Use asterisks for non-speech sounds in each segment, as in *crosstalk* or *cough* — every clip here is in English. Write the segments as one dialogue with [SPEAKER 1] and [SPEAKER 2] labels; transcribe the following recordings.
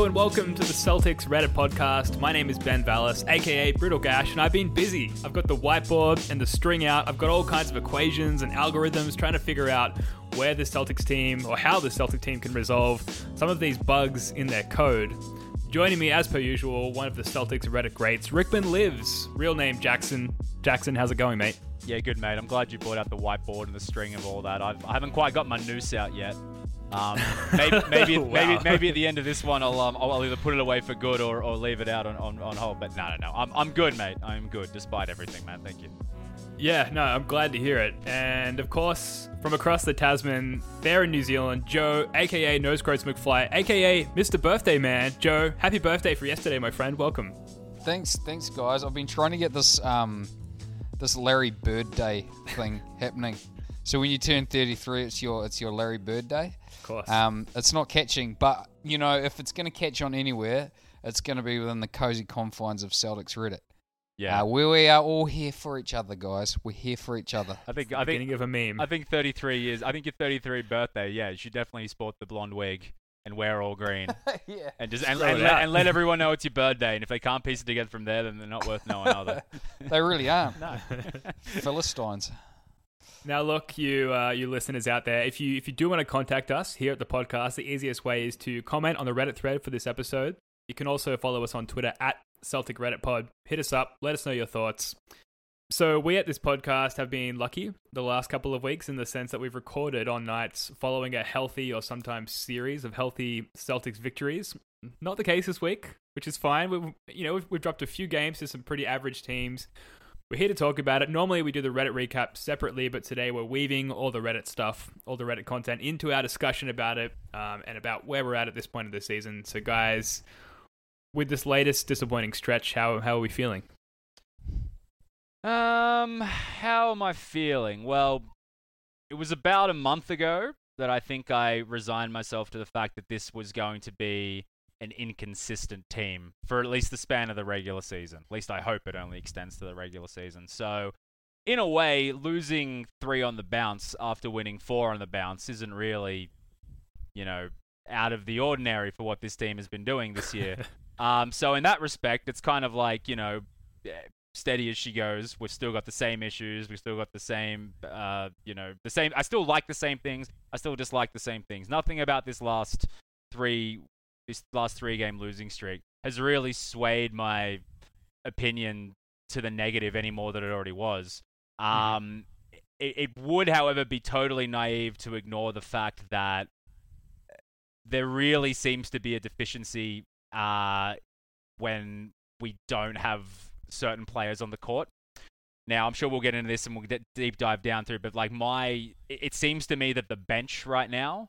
[SPEAKER 1] And welcome to the Celtics Reddit podcast. My name is Ben Vallis, aka Brittle Gash, and I've been busy. I've got the whiteboard and the string out. I've got all kinds of equations and algorithms trying to figure out where the Celtics team or how the Celtic team can resolve some of these bugs in their code. Joining me, as per usual, one of the Celtics Reddit greats, Rickman Lives, real name Jackson. Jackson, how's it going, mate?
[SPEAKER 2] Yeah, good mate. I'm glad you brought out the whiteboard and the string and all that. I've, I haven't quite got my noose out yet. Um, maybe, maybe, *laughs*
[SPEAKER 1] Wow.
[SPEAKER 2] maybe, maybe at the end of this one, I'll, um, I'll either put it away for good or, or leave it out on, on, on hold. But no, no, no. I'm, I'm good, mate. I'm good despite everything, man. Thank you.
[SPEAKER 1] Yeah, no, I'm glad to hear it. And of course, from across the Tasman, there in New Zealand, Joe, aka Nose Quotes McFly, aka Mr. Birthday Man. Joe, happy birthday for yesterday, my friend. Welcome.
[SPEAKER 3] Thanks, thanks, guys. I've been trying to get this um, this Larry Bird Day thing *laughs* happening. So when you turn 33, it's your it's your Larry Bird Day.
[SPEAKER 1] Of course.
[SPEAKER 3] Um, it's not catching, but you know if it's going to catch on anywhere, it's going to be within the cozy confines of Celtics Reddit.
[SPEAKER 2] Yeah.
[SPEAKER 3] Uh, where we are all here for each other, guys. We're here for each other.
[SPEAKER 2] I think, I
[SPEAKER 1] Beginning
[SPEAKER 2] think,
[SPEAKER 1] of a meme.
[SPEAKER 2] I think 33 years. I think your 33 birthday. Yeah, you should definitely sport the blonde wig and wear all green. *laughs*
[SPEAKER 3] yeah.
[SPEAKER 2] And just and, and, let, and let everyone know it's your *laughs* birthday. And if they can't piece it together from there, then they're not worth knowing, are they? *laughs*
[SPEAKER 3] They really are.
[SPEAKER 2] no.
[SPEAKER 3] Philistines.
[SPEAKER 1] Now, look, you uh, you listeners out there, if you if you do want to contact us here at the podcast, the easiest way is to comment on the Reddit thread for this episode. You can also follow us on Twitter at Celtic Reddit Pod. Hit us up, let us know your thoughts. So we at this podcast have been lucky the last couple of weeks in the sense that we've recorded on nights following a healthy or sometimes series of healthy Celtics victories. Not the case this week, which is fine. We've you know we've, we've dropped a few games to some pretty average teams. We're here to talk about it. Normally we do the Reddit recap separately, but today we're weaving all the Reddit stuff, all the Reddit content into our discussion about it um, and about where we're at at this point of the season. So, guys, with this latest disappointing stretch, how how are we feeling?
[SPEAKER 2] Um, how am I feeling? Well, it was about a month ago that I think I resigned myself to the fact that this was going to be an inconsistent team for at least the span of the regular season. At least I hope it only extends to the regular season. So, in a way, losing three on the bounce after winning four on the bounce isn't really, you know, out of the ordinary for what this team has been doing this year. *laughs* um, so, in that respect, it's kind of like, you know, eh, steady as she goes. We've still got the same issues. We've still got the same, uh, you know, the same. I still like the same things. I still dislike the same things. Nothing about this last three, this last three game losing streak has really swayed my opinion to the negative any more than it already was. Um, it, it would, however, be totally naive to ignore the fact that there really seems to be a deficiency uh, when we don't have certain players on the court. Now, I'm sure we'll get into this and we'll get deep dive down through, but like my, it it seems to me that the bench right now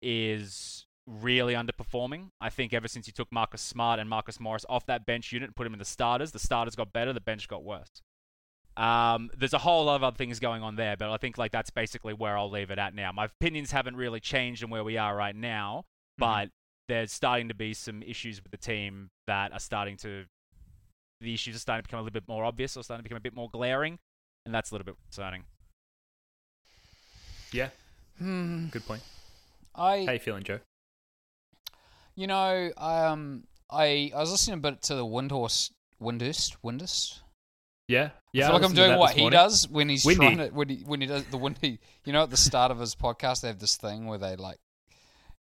[SPEAKER 2] is really underperforming. I think ever since you took Marcus Smart and Marcus Morris off that bench unit and put them in the starters, the starters got better, the bench got worse. Um, there's a whole lot of other things going on there, but I think like that's basically where I'll leave it at now. My opinions haven't really changed on where we are right now, but there's starting to be some issues with the team that are starting to the issues are starting to become a little bit more obvious or starting to become a bit more glaring, and that's a little bit concerning.
[SPEAKER 1] Yeah.
[SPEAKER 3] Hmm.
[SPEAKER 1] Good point.
[SPEAKER 3] I
[SPEAKER 1] How you feeling, Joe?
[SPEAKER 3] You know, um, I I was listening a bit to the Windhorse, Windhurst, Windhurst.
[SPEAKER 1] Yeah. Yeah.
[SPEAKER 3] I feel like I'm doing what he
[SPEAKER 1] morning.
[SPEAKER 3] does when he's
[SPEAKER 1] Windy.
[SPEAKER 3] trying to when he when he does the windy. You know, at the start of his podcast, they have this thing where they like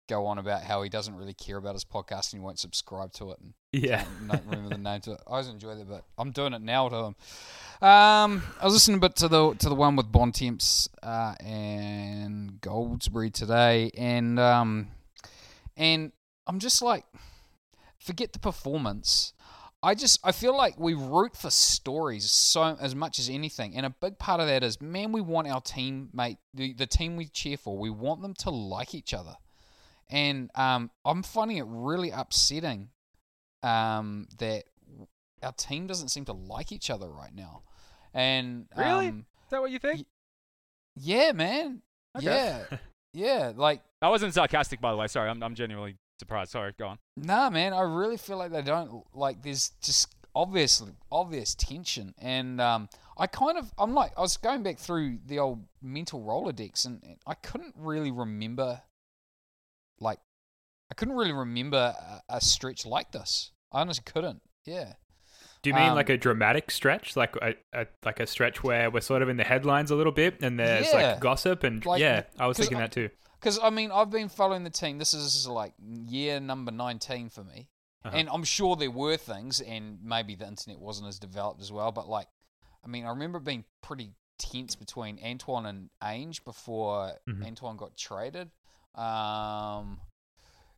[SPEAKER 3] go on about how he doesn't really care about his podcast and he won't subscribe to it and
[SPEAKER 1] Yeah.
[SPEAKER 3] don't remember the name to it. I always enjoy that, but I'm doing it now to him. Um, I was listening a bit to the to the one with Bontemps uh, and Goldsberry today, and um, and I'm just like, forget the performance. I just I feel like we root for stories so as much as anything, and a big part of that is man, we want our teammate, the the team we cheer for, we want them to like each other, and um, I'm finding it really upsetting um, that our team doesn't seem to like each other right now, and
[SPEAKER 2] Really?
[SPEAKER 3] um,
[SPEAKER 2] Is that what you think?
[SPEAKER 3] yeah, man,
[SPEAKER 2] Okay.
[SPEAKER 3] yeah, *laughs* yeah, like
[SPEAKER 2] I wasn't sarcastic, by the way. Sorry, I'm, I'm genuinely surprised. Sorry, go on.
[SPEAKER 3] Nah, man, I really feel like they don't like. There's just obviously obvious tension, and um, I kind of I'm like I was going back through the old mental Rolodex, and, and I couldn't really remember, like, I couldn't really remember a, a stretch like this. I honestly couldn't. Yeah.
[SPEAKER 1] Do you mean
[SPEAKER 3] Um,
[SPEAKER 1] like a dramatic stretch, like a, a like a stretch where we're sort of in the headlines a little bit, and there's
[SPEAKER 3] Yeah.
[SPEAKER 1] like gossip and
[SPEAKER 3] Like,
[SPEAKER 1] yeah, I was thinking
[SPEAKER 3] I-
[SPEAKER 1] that too.
[SPEAKER 3] Because I mean, I've been following the team. This is like year number nineteen for me,
[SPEAKER 1] Uh-huh.
[SPEAKER 3] and I'm sure there were things, and maybe the internet wasn't as developed as well. But like, I mean, I remember it being pretty tense between Antoine and Ainge before
[SPEAKER 1] Mhm.
[SPEAKER 3] Antoine got traded. Um,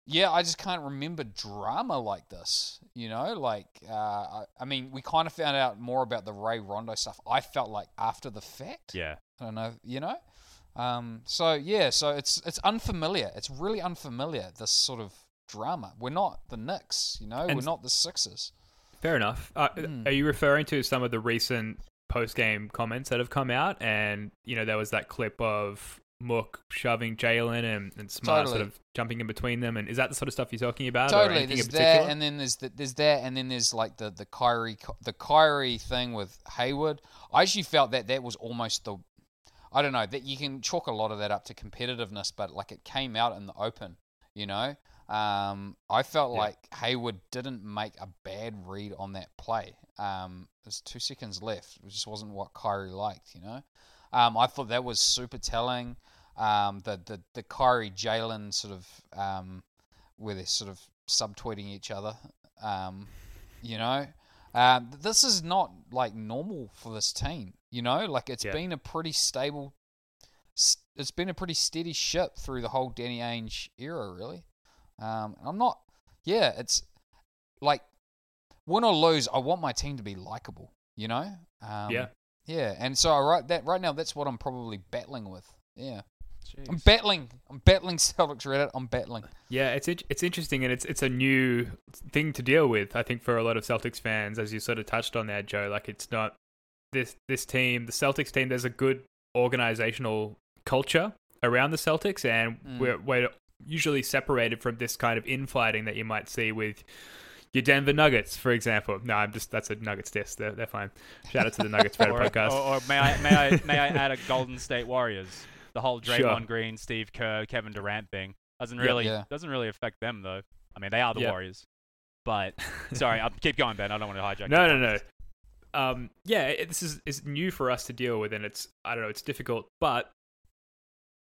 [SPEAKER 3] yeah, I just can't remember drama like this. You know, like uh, I, I mean, we kind of found out more about the Ray Rondo stuff. I felt like after the fact.
[SPEAKER 2] Yeah.
[SPEAKER 3] I don't know, you know. Um, so yeah, so it's it's unfamiliar. It's really unfamiliar. This sort of drama. We're not the Knicks, you know.
[SPEAKER 1] And-
[SPEAKER 3] We're not the Sixers.
[SPEAKER 1] Fair enough. Uh,
[SPEAKER 3] Hmm.
[SPEAKER 1] Are you referring to some of the recent post game comments that have come out? And you know, there was that clip of Mook shoving Jaylen and, and Smart sort of jumping in between them, and is that the sort of stuff you're talking about?
[SPEAKER 3] Totally. There's that, and then there's the, there's that, and then there's like the the Kyrie the Kyrie thing with Hayward. I actually felt that that was almost the I don't know that you can chalk a lot of that up to competitiveness, but like it came out in the open, you know. Um, I felt
[SPEAKER 1] Yeah.
[SPEAKER 3] like Hayward didn't make a bad read on that play. Um, there's two seconds left. It just wasn't what Kyrie liked, you know. Um, I thought that was super telling. Um, the the the Kyrie Jaylen sort of um, where they're sort of subtweeting each other. Um, you know, um, this is not like normal for this team. You know, like it's
[SPEAKER 1] Yeah.
[SPEAKER 3] been a pretty stable. It's been a pretty steady ship through the whole Danny Ainge era, really. Um, I'm not. Yeah, it's like win or lose. I want my team to be likable. You know. Um,
[SPEAKER 1] Yeah.
[SPEAKER 3] Yeah, and so I right that right now that's what I'm probably battling with. Yeah. I'm battling. I'm battling *laughs* Celtics Reddit. I'm battling.
[SPEAKER 1] Yeah, it's it's interesting and it's it's a new thing to deal with. I think for a lot of Celtics fans, as you sort of touched on there, Joe. Like it's not this this team, the Celtics team. There's a good organizational culture around the Celtics, and
[SPEAKER 3] Mm.
[SPEAKER 1] we're we're usually separated from this kind of infighting that you might see with your Denver Nuggets, for example. No, I'm just that's a Nuggets diss. They're, they're fine. Shout out to the Nuggets Reddit *laughs*
[SPEAKER 2] Or,
[SPEAKER 1] podcast.
[SPEAKER 2] or, or may I may I may I add a Golden State Warriors? The whole Draymond
[SPEAKER 1] Sure.
[SPEAKER 2] Green, Steve Kerr, Kevin Durant thing doesn't really
[SPEAKER 3] Yeah.
[SPEAKER 2] doesn't really affect them though. I mean, they are the
[SPEAKER 1] Yep.
[SPEAKER 2] Warriors. But sorry, *laughs* I'll keep going, Ben. I don't want to hijack.
[SPEAKER 1] No, no, no.
[SPEAKER 2] comments.
[SPEAKER 1] Um, yeah, it, this is is new for us to deal with, and it's I don't know, it's difficult, but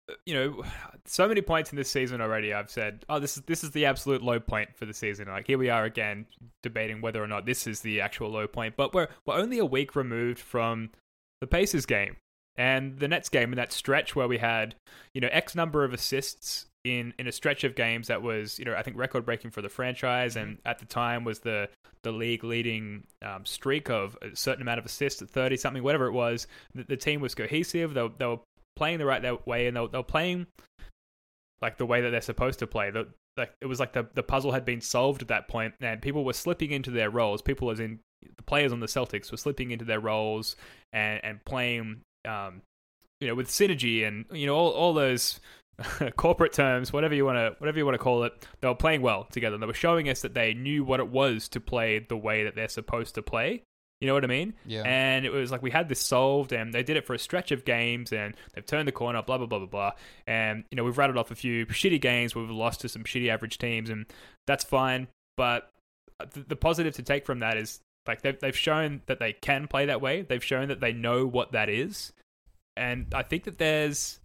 [SPEAKER 1] uh, you know, so many points in this season already. I've said, oh, this is this is the absolute low point for the season. Like here we are again debating whether or not this is the actual low point, but we're we're only a week removed from the Pacers game and the Nets game in that stretch where we had you know X number of assists in in a stretch of games that was you know I think record breaking for the franchise and at the time was the the league leading um, streak of a certain amount of assists at 30 something whatever it was the, the team was cohesive. They, were- they were playing the right that way and they were, they were playing like the way that they're supposed to play. The, like it was like the, the puzzle had been solved at that point and people were slipping into their roles. People as in the players on the Celtics were slipping into their roles and and playing um you know with synergy and you know all, all those *laughs* corporate terms whatever you want to whatever you want to call it they were playing well together they were showing us that they knew what it was to play the way that they're supposed to play You know what I mean?
[SPEAKER 3] Yeah.
[SPEAKER 1] And it was like we had this solved, and they did it for a stretch of games, and they've turned the corner, blah blah blah blah blah. And you know we've rattled off a few shitty games where we've lost to some shitty average teams, and that's fine. But the, the positive to take from that is like they've they've shown that they can play that way. They've shown that they know what that is, and I think that there's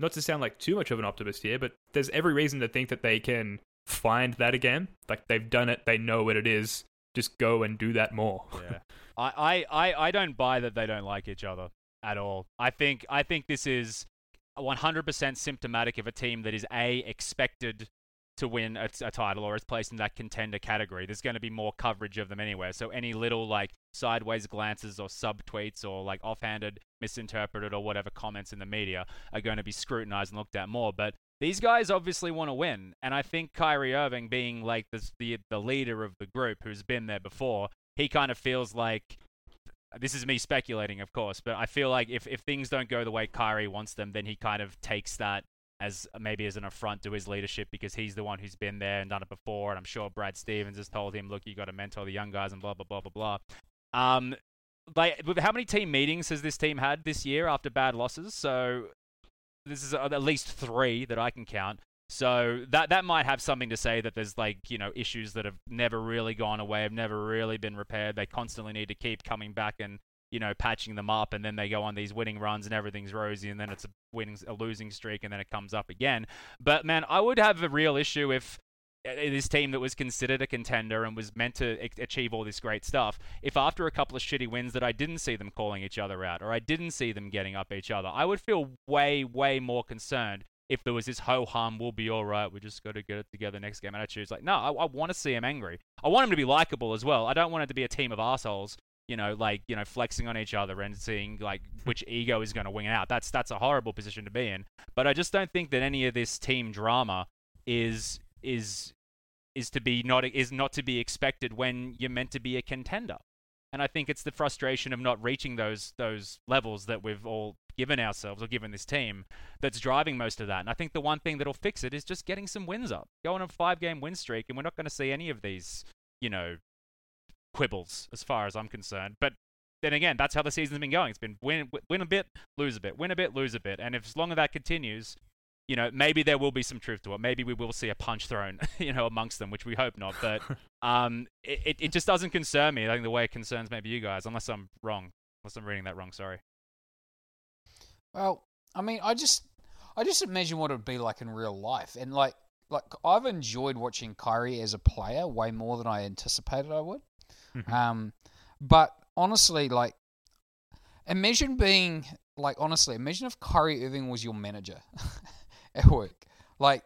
[SPEAKER 1] not to sound like too much of an optimist here, but there's every reason to think that they can find that again. Like they've done it, they know what it is. Just go and do that more.
[SPEAKER 2] Yeah. *laughs* I, I, I, I don't buy that they don't like each other at all. I think I think this is 100% symptomatic of a team that is a expected to win a, a, title or is placed in that contender category. There's going to be more coverage of them anywhere. So any little like sideways glances or sub tweets or like offhanded, misinterpreted or whatever comments in the media are going to be scrutinized and looked at more. But these guys obviously want to win, and I think Kyrie Irving, being like the the leader of the group who's been there before, he kind of feels like this is me speculating, of course, but I feel like if, if things don't go the way Kyrie wants them, then he kind of takes that as maybe as an affront to his leadership because he's the one who's been there and done it before. And I'm sure Brad Stevens has told him, look, you got to mentor the young guys and blah, blah, blah, blah, blah. Um, like, how many team meetings has this team had this year after bad losses? So this is at least three that I can count. So that that might have something to say that there's like you know issues that have never really gone away, have never really been repaired. They constantly need to keep coming back and you know patching them up, and then they go on these winning runs and everything's rosy, and then it's a winning a losing streak, and then it comes up again. But man, I would have a real issue if uh, Uh, uh, this team that was considered a contender and was meant to achieve all this great stuff, if after a couple of shitty wins that I didn't see them calling each other out or I didn't see them getting up each other, I would feel way, way more concerned if there was this ho hum, we'll be all right. We just got to get it together next game attitude. It's like, no, I, I want to see him angry. I want him to be likable as well. I don't want it to be a team of assholes. You know, like you know, flexing on each other and seeing like hmm. which ego is going to wing out. That's that's a horrible position to be in. But I just don't think that any of this team drama is is is to be not is not to be expected when you're meant to be a contender. And I think it's the frustration of not reaching those those levels that we've all given ourselves or given this team that's driving most of that. And I think the one thing that'll fix it is just getting some wins up. Go on a five game win streak, and we're not going to see any of these, you know, quibbles as far as I'm concerned. But then again, that's how the season's been going. It's been win win a bit, lose a bit, win a bit, lose a bit. And if as long as that continues, you know, maybe there will be some truth to it. Maybe we will see a punch thrown, *laughs* you know, amongst them, which we hope not. But *laughs* um, it, it just doesn't concern me. I think the way it concerns maybe you guys, unless I'm wrong, unless I'm reading that wrong. Sorry.
[SPEAKER 3] Well, I mean, I just, I just imagine what it would be like in real life, and like, like I've enjoyed watching Kyrie as a player way more than I anticipated I would.
[SPEAKER 1] Mm-hmm.
[SPEAKER 3] Um, but honestly, like, imagine being like, honestly, imagine if Kyrie Irving was your manager *laughs* at work, like.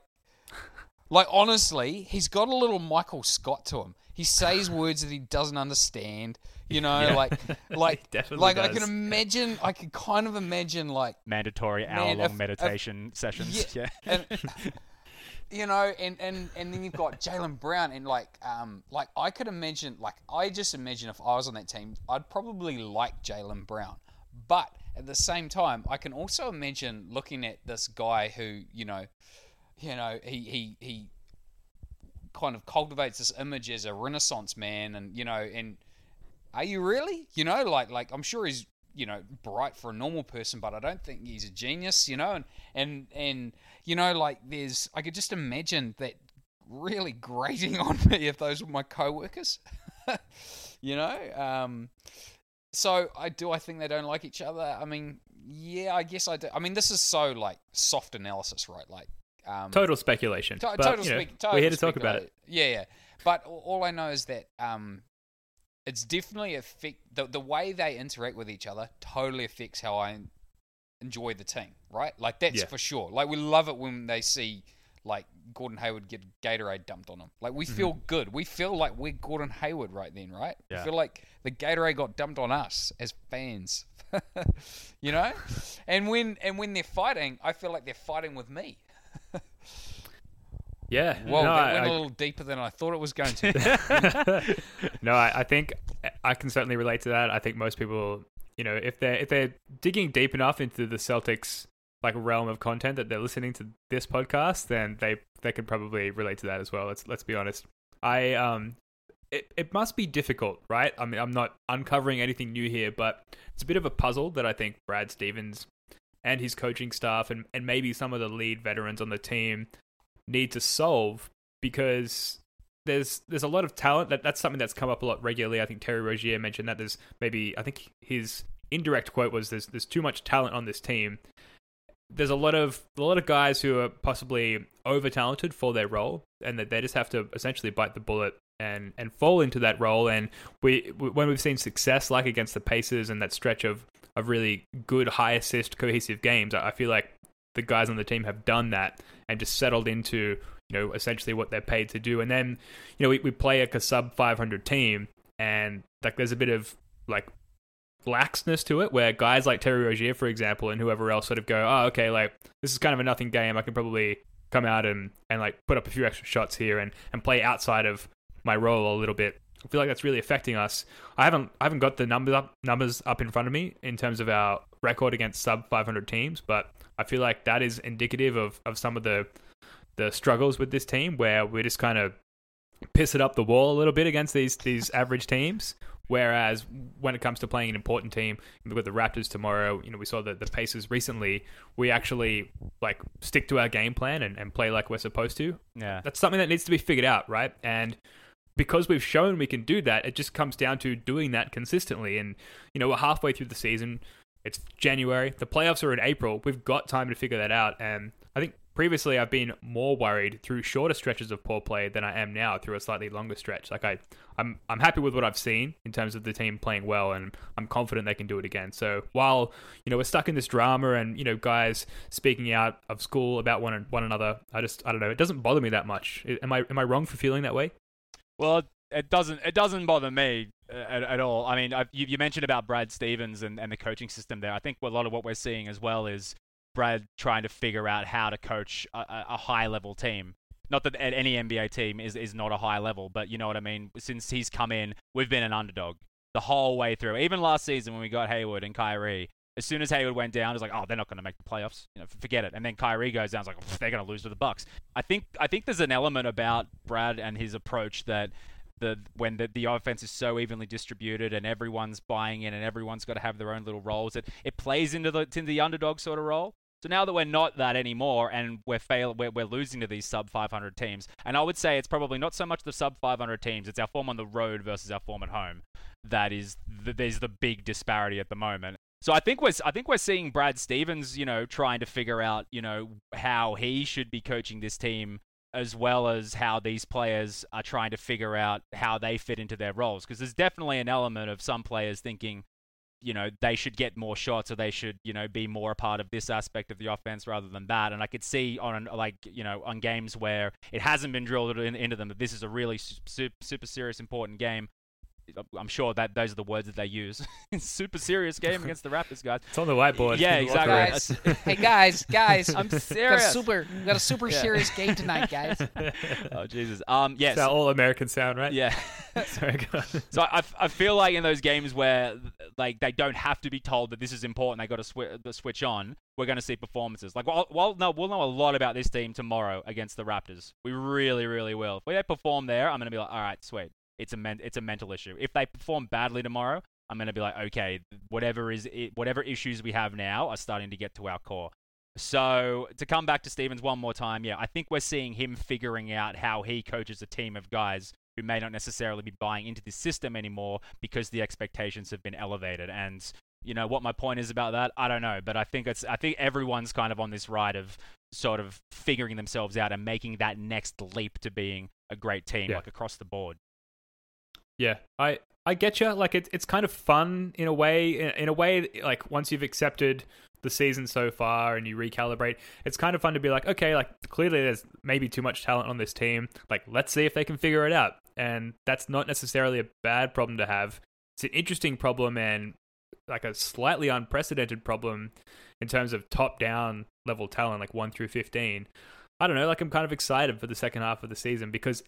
[SPEAKER 3] Like honestly, he's got a little Michael Scott to him. He says *laughs* words that he doesn't understand. You know,
[SPEAKER 1] Yeah.
[SPEAKER 3] like *laughs* like
[SPEAKER 1] definitely
[SPEAKER 3] like I can imagine. I can kind of imagine like
[SPEAKER 2] Mandatory hour long
[SPEAKER 3] if-
[SPEAKER 2] meditation sessions. *laughs* Yeah.
[SPEAKER 3] and you know, and and and then you've got Jaylen Brown, and like, um, like I could imagine, like I just imagine if I was on that team, I'd probably like Jaylen Brown, but at the same time, I can also imagine looking at this guy who, you know, you know, he he he kind of cultivates this image as a Renaissance man, and you know, and are you really? You know, like like I'm sure he's you know bright for a normal person, but I don't think he's a genius. You know, and and and you know, like there's I could just imagine that really *laughs* grating on me if those were my co-workers. *laughs* you know, um, so I do. I think they don't like each other. I mean, yeah, I guess I do. I mean, this is so like soft analysis, right? Like. Um,
[SPEAKER 1] Total speculation.
[SPEAKER 3] To-
[SPEAKER 1] but,
[SPEAKER 3] total
[SPEAKER 1] you know,
[SPEAKER 3] total
[SPEAKER 1] we're here to talk about it.
[SPEAKER 3] Yeah, yeah. But all- all I know is that um, it's definitely affect the the way they interact with each other totally affects how I enjoy the team. Right? Like that's
[SPEAKER 1] Yeah.
[SPEAKER 3] for sure. Like we love it when they see like Gordon Hayward get Gatorade dumped on him. Like we
[SPEAKER 1] Mm-hmm.
[SPEAKER 3] feel good. We feel like we're Gordon Hayward right then, right?
[SPEAKER 2] Yeah.
[SPEAKER 3] We feel like the Gatorade got dumped on us as fans. *laughs* you know? *laughs* And when and when they're fighting, I feel like they're fighting with me. *laughs*
[SPEAKER 1] Yeah.
[SPEAKER 3] Well,
[SPEAKER 1] no,
[SPEAKER 3] that
[SPEAKER 1] I-
[SPEAKER 3] went
[SPEAKER 1] I-
[SPEAKER 3] a little deeper than I thought it was going to.
[SPEAKER 1] no, I, I think I can certainly relate to that. I think most people, you know, if they're if they're digging deep enough into the Celtics like realm of content that they're listening to this podcast, then they they could probably relate to that as well. Let's let's be honest. I um it, it must be difficult, right? I mean, I'm not uncovering anything new here, but it's a bit of a puzzle that I think Brad Stevens and his coaching staff and, and maybe some of the lead veterans on the team need to solve because there's there's a lot of talent that that's something that's come up a lot regularly. I think Terry Rozier mentioned that there's maybe I think his indirect quote was there's there's too much talent on this team. There's a lot of a lot of guys who are possibly over talented for their role, and that they just have to essentially bite the bullet and and fall into that role. And we when we've seen success like against the Pacers and that stretch of of really good high assist cohesive games, I feel like the guys on the team have done that and just settled into you know essentially what they're paid to do. And then you know we, we play like a sub 500 team, and like there's a bit of like laxness to it where guys like Terry Rozier, for example, and whoever else sort of go, oh, okay, like this is kind of a nothing game. I can probably come out and, and like put up a few extra shots here and, and play outside of my role a little bit. I feel like that's really affecting us. I haven't I haven't got the numbers up numbers up in front of me in terms of our record against sub 500 teams, but I feel like that is indicative of, of some of the the struggles with this team where we're just kind of piss it up the wall a little bit against these these average teams. Whereas when it comes to playing an important team, with the Raptors tomorrow, you know, we saw the, the Pacers recently, we actually like stick to our game plan and, and play like we're supposed to.
[SPEAKER 2] Yeah.
[SPEAKER 1] That's something that needs to be figured out, right? And because we've shown we can do that, it just comes down to doing that consistently. And, you know, we're halfway through the season. It's January. The playoffs are in April. We've got time to figure that out. And I think previously I've been more worried through shorter stretches of poor play than I am now through a slightly longer stretch. Like I, I'm I'm happy with what I've seen in terms of the team playing well, and I'm confident they can do it again. So while you know we're stuck in this drama and you know guys speaking out of school about one one another, I just I don't know. It doesn't bother me that much. Am I am I wrong for feeling that way?
[SPEAKER 2] Well, it doesn't it doesn't bother me uh, at, at all. I mean, I've, you, you mentioned about Brad Stevens and, and the coaching system there. I think a lot of what we're seeing as well is Brad trying to figure out how to coach a, a high level team. Not that any NBA team is, is not a high level, but you know what I mean? Since he's come in, we've been an underdog the whole way through. Even last season when we got Hayward and Kyrie, as soon as Hayward went down, it's like, oh, they're not going to make the playoffs. You know, forget it. And then Kyrie goes down, it's like, oh, they're going to lose to the Bucks. I think I think there's an element about Brad and his approach that the when the, the offense is so evenly distributed and everyone's buying in and everyone's got to have their own little roles, it it plays into the into the underdog sort of role. So now that we're not that anymore, and we're fail, we're, we're losing to these sub 500 teams, and I would say it's probably not so much the sub 500 teams; it's our form on the road versus our form at home. That is, the, there's the big disparity at the moment. So I think we're I think we're seeing Brad Stevens, you know, trying to figure out, you know, how he should be coaching this team as well as how these players are trying to figure out how they fit into their roles because there's definitely an element of some players thinking you know they should get more shots or they should you know be more a part of this aspect of the offense rather than that. And i could see on like you know on games where it hasn't been drilled in, into them that this is a really super, super serious important game I'm sure that those are the words that they use. *laughs* Super serious game against the Raptors, guys.
[SPEAKER 1] It's on the whiteboard.
[SPEAKER 2] Yeah, *laughs* exactly.
[SPEAKER 3] Guys, hey guys, guys,
[SPEAKER 2] I'm serious.
[SPEAKER 3] Got a super, got a super yeah. serious game tonight, guys. *laughs*
[SPEAKER 2] oh Jesus. Um, yes.
[SPEAKER 1] It's all American sound, right?
[SPEAKER 2] Yeah.
[SPEAKER 1] Sorry.
[SPEAKER 2] so I, I feel like in those games where like they don't have to be told that this is important, they got to swi- switch on. We're going to see performances. Like, well, well, no, we'll know a lot about this team tomorrow against the Raptors. We really, really will. If we perform there, I'm going to be like, all right, sweet it's a men- it's a mental issue. If they perform badly tomorrow, I'm going to be like, okay, whatever is it, whatever issues we have now are starting to get to our core. So to come back to Stevens one more time, yeah, I think we're seeing him figuring out how he coaches a team of guys who may not necessarily be buying into this system anymore because the expectations have been elevated. And you know what my point is about that, I don't know, but I think it's I think everyone's kind of on this ride of sort of figuring themselves out and making that next leap to being a great team, yeah. like across the board.
[SPEAKER 1] Yeah, I I get you. Like it's it's kind of fun in a way. In, in, a way, like once you've accepted the season so far and you recalibrate, it's kind of fun to be like, okay, like clearly there's maybe too much talent on this team. Like let's see if they can figure it out. And that's not necessarily a bad problem to have. It's an interesting problem and like a slightly unprecedented problem in terms of top down level talent, like one through fifteen. I don't know, like I'm kind of excited for the second half of the season because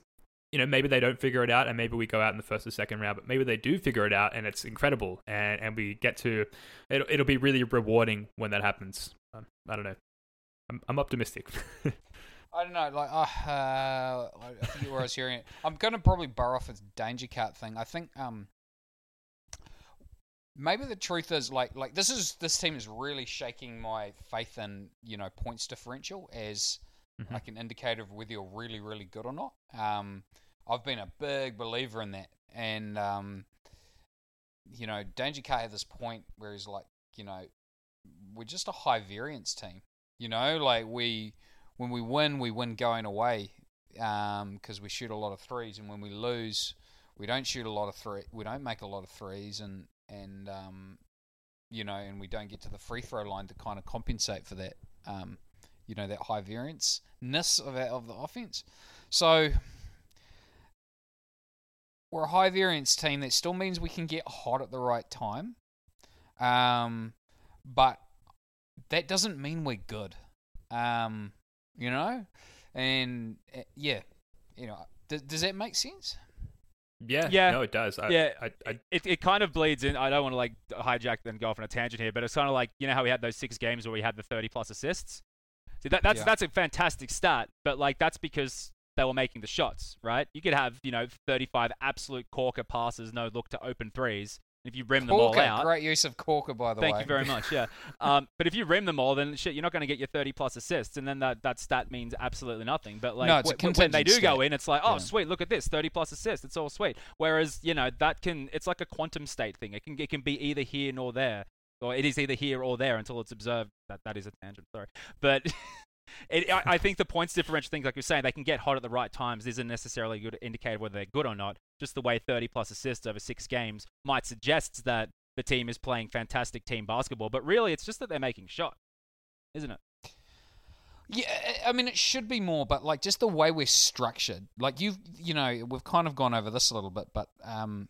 [SPEAKER 1] you know, maybe they don't figure it out and maybe we go out in the first or second round, but maybe they do figure it out and it's incredible and, and we get to, it'll, it'll be really rewarding when that happens. Um, I don't know. I'm, I'm optimistic. *laughs*
[SPEAKER 3] I don't know. Like, uh, uh, I forget where I was hearing it. I'm gonna probably borrow off its danger Cat thing. I think um, maybe the truth is like like this is this team is really shaking my faith in you know points differential as
[SPEAKER 1] Mhm.
[SPEAKER 3] like an indicator of whether you're really really good or not. Um, I've been a big believer in that, and um, you know, Danger Cat had this point where he's like, you know, we're just a high variance team. You know, like we when we win, we win going away because we shoot a lot of threes, and when we lose, we don't shoot a lot of three. We don't make a lot of threes, and and um, you know, and we don't get to the free throw line to kind of compensate for that. Um, you know, that high variance ness of of the offense. So we're a high variance team. That still means we can get hot at the right time. Um, but that doesn't mean we're good. Um, you know, and uh, yeah, you know, does, does that make sense?
[SPEAKER 1] Yeah,
[SPEAKER 2] Yeah.
[SPEAKER 1] no, it does. I,
[SPEAKER 2] Yeah.
[SPEAKER 1] I, I,
[SPEAKER 2] it, it kind of bleeds in. I don't want to like hijack and go off on a tangent here, but it's kind of like you know how we had those six games where we had the 30 plus assists. See that that's
[SPEAKER 3] Yeah.
[SPEAKER 2] that's a fantastic stat, but like that's because they were making the shots, right? You could have you know 35 absolute corker passes, no look to open threes. If you rim them all out,
[SPEAKER 3] great use of Corker, by the
[SPEAKER 2] Thank
[SPEAKER 3] way.
[SPEAKER 2] Thank you very much. Yeah. *laughs* Um, but if you rim them all, then shit, you're not going to get your 30 plus assists, and then that, that stat means absolutely nothing. But like
[SPEAKER 3] No, it's a
[SPEAKER 2] wh- wh- when they do
[SPEAKER 3] contingent
[SPEAKER 2] go in, it's like, oh
[SPEAKER 3] Yeah.
[SPEAKER 2] sweet, look at this, 30 plus assists. It's all sweet. Whereas you know that can, it's like a quantum state thing. It can it can be either here nor there, or it is either here or there until it's observed. That that is a tangent. Sorry, but. *laughs* It, I, I think the points differential things, like you're saying, they can get hot at the right times. Isn't necessarily a good indicator whether they're good or not. Just the way 30 plus assists over six games might suggest that the team is playing fantastic team basketball, but really it's just that they're making shots, isn't it?
[SPEAKER 3] Yeah, I mean it should be more, but like just the way we're structured. Like you've, you know, we've kind of gone over this a little bit, but um,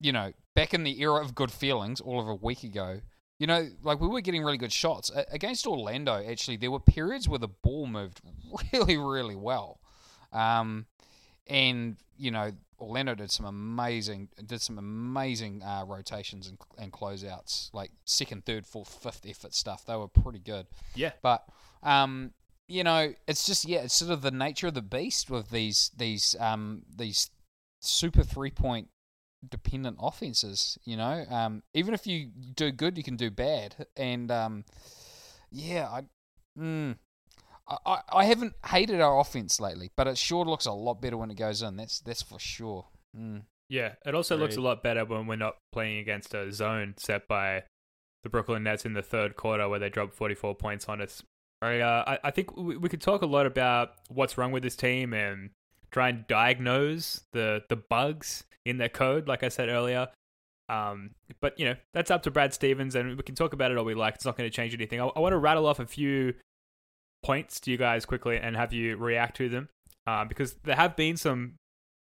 [SPEAKER 3] you know, back in the era of good feelings, all of a week ago, you know, like we were getting really good shots A- against Orlando. Actually, there were periods where the ball moved *laughs* really, really well, um, and you know, Orlando did some amazing, did some amazing uh, rotations and, and closeouts, like second, third, fourth, fifth effort stuff. They were pretty good.
[SPEAKER 1] yeah,
[SPEAKER 3] But um, you know, it's just yeah, it's sort of the nature of the beast with these these um these super three point dependent offenses. You know, um, even if you do good, you can do bad, and um, yeah, I. Mm, I, I- I haven't hated our offense lately, but it sure looks a lot better when it goes in. That's that's for sure. Mm.
[SPEAKER 1] yeah. It also looks a lot better when we're not playing against a zone set by the Brooklyn Nets in the third quarter where they dropped 44 points on us. I, uh, I, I think we, we could talk a lot about what's wrong with this team and try and diagnose the, the bugs in their code, like I said earlier. Um, but, you know, that's up to Brad Stevens, and we can talk about it all we like. It's not going to change anything. I, I want to rattle off a few points to you guys quickly and have you react to them uh, because there have been some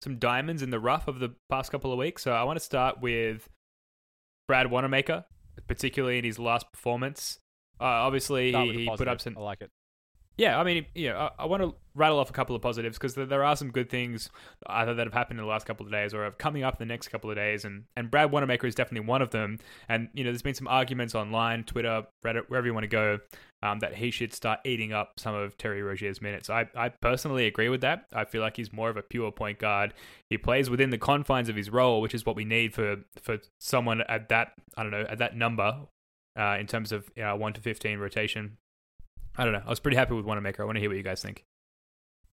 [SPEAKER 1] some diamonds in the rough of the past couple of weeks. So I want to start with Brad Wanamaker, particularly in his last performance. Uh, obviously, he, he put up some
[SPEAKER 2] I like it.
[SPEAKER 1] Yeah, I mean, you know, I, I want to rattle off a couple of positives because there, there are some good things either that have happened in the last couple of days or are coming up in the next couple of days, and and Brad Wanamaker is definitely one of them. And you know, there's been some arguments online, Twitter, Reddit, wherever you want to go, um, that he should start eating up some of Terry Rozier's minutes. I I personally agree with that. I feel like he's more of a pure point guard. He plays within the confines of his role, which is what we need for for someone at that I don't know at that number. Uh, in terms of uh, one to fifteen rotation, I don't know. I was pretty happy with Wanamaker. I want to hear what you guys think.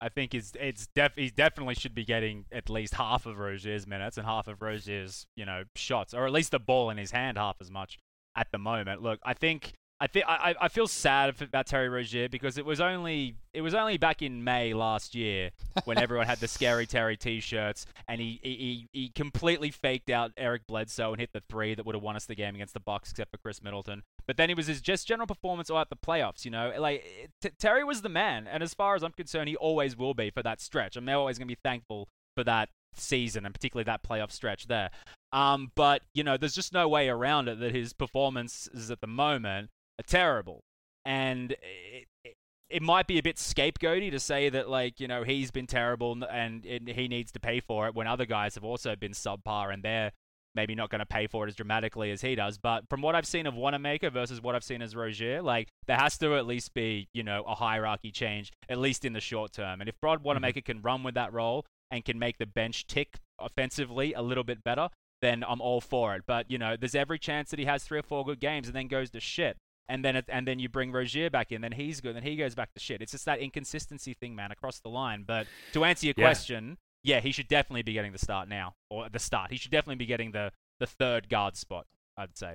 [SPEAKER 2] I think it's it's def he definitely should be getting at least half of Rozier's minutes and half of Rozier's you know shots, or at least the ball in his hand half as much at the moment. Look, I think I think I I feel sad about Terry Rozier because it was only it was only back in May last year when *laughs* everyone had the scary Terry T-shirts and he he, he completely faked out Eric Bledsoe and hit the three that would have won us the game against the Bucks except for Khris Middleton. But then it was his just general performance all at the playoffs. You know, like t- Terry was the man, and as far as I'm concerned, he always will be for that stretch. I'm always going to be thankful for that season and particularly that playoff stretch there. Um, but you know, there's just no way around it that his performances at the moment are terrible, and it, it, it might be a bit scapegoaty to say that like you know he's been terrible and, and, he needs to pay for it when other guys have also been subpar and they're maybe not going to pay for it as dramatically as he does. But from what I've seen of Wanamaker versus what I've seen as Rozier, like there has to at least be, you know, a hierarchy change, at least in the short term. And if Rod Wanamaker mm-hmm. can run with that role and can make the bench tick offensively a little bit better, then I'm all for it. But you know, there's every chance that he has three or four good games and then goes to shit. And then it, and then you bring Rozier back in, then he's good, then he goes back to shit. It's just that inconsistency thing, man, across the line. But to answer your yeah. question, yeah, he should definitely be getting the start now, or the start. He should definitely be getting the the third guard spot. I'd say.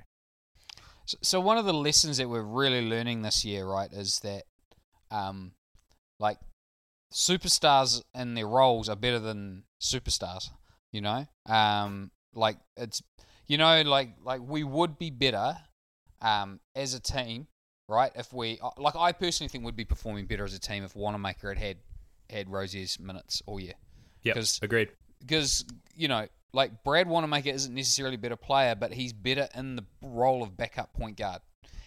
[SPEAKER 3] So, so one of the lessons that we're really learning this year, right, is that, um, like, superstars in their roles are better than superstars. You know, um, like it's, you know, like like we would be better, um, as a team, right? If we uh, like, I personally think we'd be performing better as a team if Wanamaker had had had Rozier's minutes all year.
[SPEAKER 1] Yeah, agreed.
[SPEAKER 3] Because you know, like Brad Wanamaker isn't necessarily a better player, but he's better in the role of backup point guard,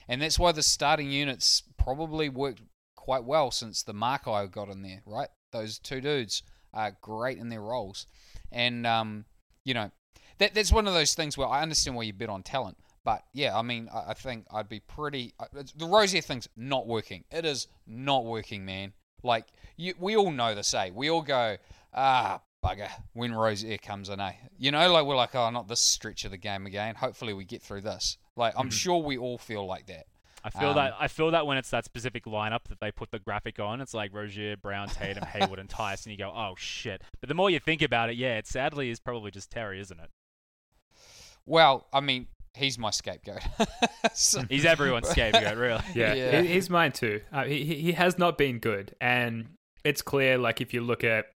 [SPEAKER 3] and that's why the starting units probably worked quite well since the Markai got in there. Right, those two dudes are great in their roles, and um, you know, that that's one of those things where I understand why you bet on talent. But yeah, I mean, I, I think I'd be pretty. Uh, the Rozier thing's not working. It is not working, man. Like you, we all know the say. We all go, ah, bugger, when Rozier comes in, eh? You know, like we're like, oh, not this stretch of the game again. Hopefully we get through this. Like I'm mm-hmm. sure we all feel like that.
[SPEAKER 2] I feel um, that I feel that when it's that specific lineup that they put the graphic on, it's like Rozier, Brown, Tatum, *laughs* Hayward, and Theis, and you go, oh shit. But the more you think about it, yeah, it sadly is probably just Terry, isn't it?
[SPEAKER 3] Well, I mean, he's my scapegoat. *laughs*
[SPEAKER 2] so, he's everyone's scapegoat, *laughs* really.
[SPEAKER 1] Yeah, yeah. he's mine too. Uh, he he has not been good, and it's clear. Like if you look at,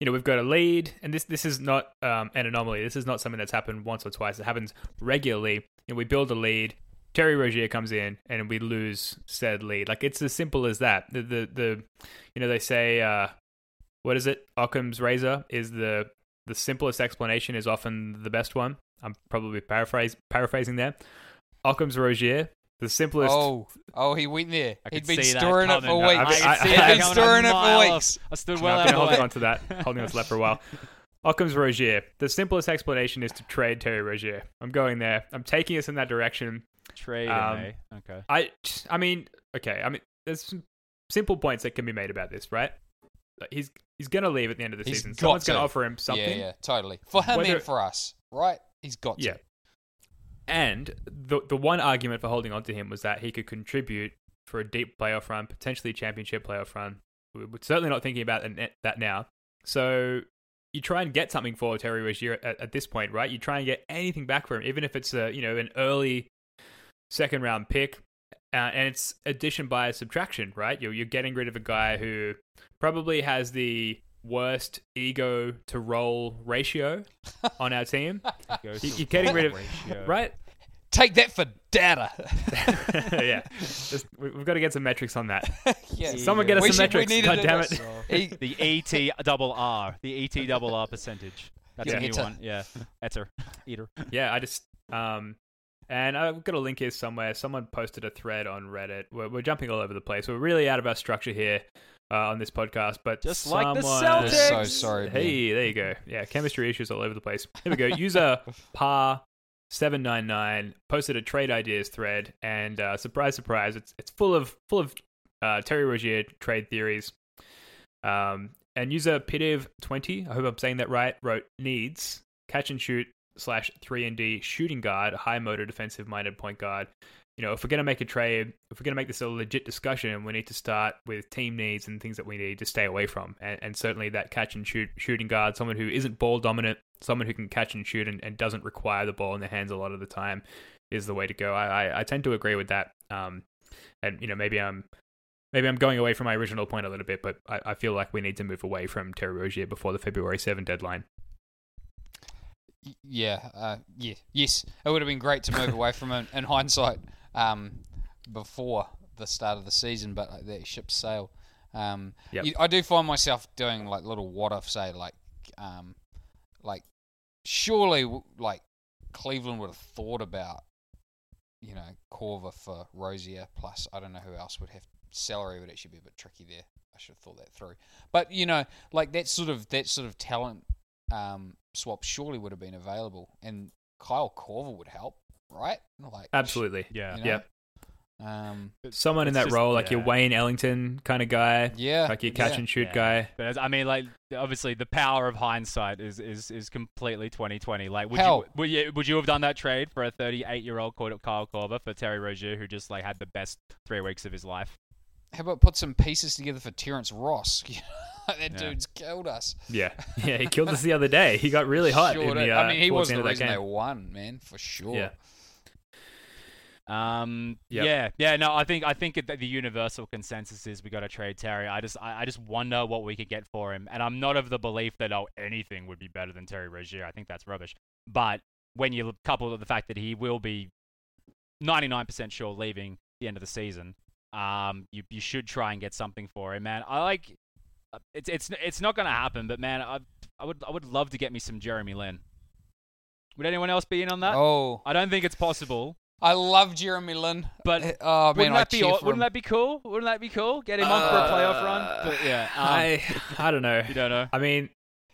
[SPEAKER 1] you know, we've got a lead, and this this is not um, an anomaly. This is not something that's happened once or twice. It happens regularly. You know, we build a lead. Terry Rozier comes in and we lose said lead. Like it's as simple as that. The the, the you know they say uh, what is it? Occam's razor is the the simplest explanation is often the best one. I'm probably paraphrase paraphrasing there. Occam's Rozier, the simplest.
[SPEAKER 3] Oh, oh, he went there. He'd been storing it for weeks. I, I, He'd been storing it for weeks.
[SPEAKER 2] I stood well.
[SPEAKER 1] I've been holding on to that, holding on to that for a while. Occam's Rozier. The simplest explanation is to trade Terry Rozier. I'm going there. I'm taking us in that direction.
[SPEAKER 2] Trade um, eh? Okay.
[SPEAKER 1] I, I mean, okay. I mean, there's some simple points that can be made about this, right? He's he's gonna leave at the end of the he's season. Someone's to. gonna offer him something.
[SPEAKER 3] Yeah, yeah, totally. For him Whether, and for us, right? He's got
[SPEAKER 1] yeah. And the the one argument for holding on to him was that he could contribute for a deep playoff run, potentially championship playoff run. We're certainly not thinking about that now. So you try and get something for Terry Rozier at, at, this point, right? You try and get anything back for him, even if it's a you know an early second round pick, uh, and it's addition by subtraction, right? You're you're getting rid of a guy who probably has the worst ego to role ratio *laughs* on our team. *laughs* You're getting rid of ratio. right.
[SPEAKER 3] Take that for data. *laughs*
[SPEAKER 1] yeah, Just, we've got to get some metrics on that. yeah. Someone get us we some should, metrics. God damn it.
[SPEAKER 2] E- the ET double R, the ET double R percentage. That's yeah. a new Eater. one. Yeah, Etter, eater.
[SPEAKER 1] Yeah, I just um, and I've got a link here somewhere. Someone posted a thread on Reddit. We're, we're jumping all over the place. We're really out of our structure here uh, on this podcast, but
[SPEAKER 2] just
[SPEAKER 1] someone,
[SPEAKER 2] like the Celtics.
[SPEAKER 3] So sorry.
[SPEAKER 1] Hey, there you go. Yeah, chemistry issues all over the place. Here we go. *laughs* User par seven nine nine posted a trade ideas thread, and uh, surprise, surprise, it's it's full of full of uh, Terry Rozier trade theories. Um, and user Pitiv twenty, I hope I'm saying that right, wrote needs catch and shoot slash three and D shooting guard, high motor defensive minded point guard, you know, if we're going to make a trade, if we're going to make this a legit discussion, we need to start with team needs and things that we need to stay away from. And, and certainly that catch and shoot shooting guard, someone who isn't ball dominant, someone who can catch and shoot and, and doesn't require the ball in their hands a lot of the time is the way to go. I, I, I tend to agree with that. Um, and, you know, maybe I'm maybe I'm going away from my original point a little bit, but I, I feel like we need to move away from Terry Rozier before the February 7 deadline.
[SPEAKER 3] Yeah, uh, yeah, yes. It would have been great to move away from him in hindsight um, before the start of the season, but that ship sail. Um, yep. I do find myself doing like little what if, say, like, um, like surely, like Cleveland would have thought about, you know, Korver for Rozier Plus, I don't know who else would have salary would actually be a bit tricky there. I should have thought that through. But you know, like that sort of that sort of talent um, swap surely would have been available, and Kyle Korver would help, right? Like
[SPEAKER 1] Absolutely.
[SPEAKER 2] Yeah.
[SPEAKER 3] you know?
[SPEAKER 1] Yeah.
[SPEAKER 3] Um,
[SPEAKER 1] Someone in that
[SPEAKER 2] just-
[SPEAKER 1] role, like your. Wayne Ellington kind of guy,
[SPEAKER 3] yeah.
[SPEAKER 1] like your catch
[SPEAKER 3] yeah.
[SPEAKER 1] and shoot
[SPEAKER 2] Yeah.
[SPEAKER 1] guy.
[SPEAKER 2] But as, I mean, like obviously the power of hindsight is is, is completely 2020. Like, would
[SPEAKER 3] Hell.
[SPEAKER 2] you would you would you have done that trade for a 38 year old called Kyle Korver for Terry Rozier, who just like had the best three weeks of his life?
[SPEAKER 3] How about put some pieces together for Terrence Ross? *laughs* that
[SPEAKER 2] Yeah.
[SPEAKER 3] dude's killed us.
[SPEAKER 1] Yeah, *laughs* yeah, he killed us the other day. He got really hot.
[SPEAKER 3] Sure
[SPEAKER 1] in the, uh,
[SPEAKER 3] I mean, he was the
[SPEAKER 1] end of that
[SPEAKER 3] reason they won, man, for sure.
[SPEAKER 1] Yeah.
[SPEAKER 2] Um.
[SPEAKER 1] Yep.
[SPEAKER 2] Yeah. Yeah. No. I think I think that the universal consensus is we got to trade Terry. I just I, I just wonder what we could get for him, and I'm not of the belief that oh anything would be better than Terry Rozier. I think that's rubbish. But when you couple with the fact that he will be 99% sure leaving the end of the season, um, you you should try and get something for him, man. I like. uh, It's it's it's not gonna happen, but man, I I would I would love to get me some Jeremy Lin. Would anyone else be in on that?
[SPEAKER 3] Oh,
[SPEAKER 2] I don't think it's possible.
[SPEAKER 3] I love Jeremy Lin,
[SPEAKER 2] But
[SPEAKER 3] Uh, oh man,
[SPEAKER 2] wouldn't
[SPEAKER 3] I
[SPEAKER 2] that be
[SPEAKER 3] cheer
[SPEAKER 2] wouldn't
[SPEAKER 3] him.
[SPEAKER 2] that be cool? Wouldn't that be cool? Get him on for a playoff run. But yeah, *laughs* um,
[SPEAKER 1] I I don't know.
[SPEAKER 2] you don't know.
[SPEAKER 1] I mean,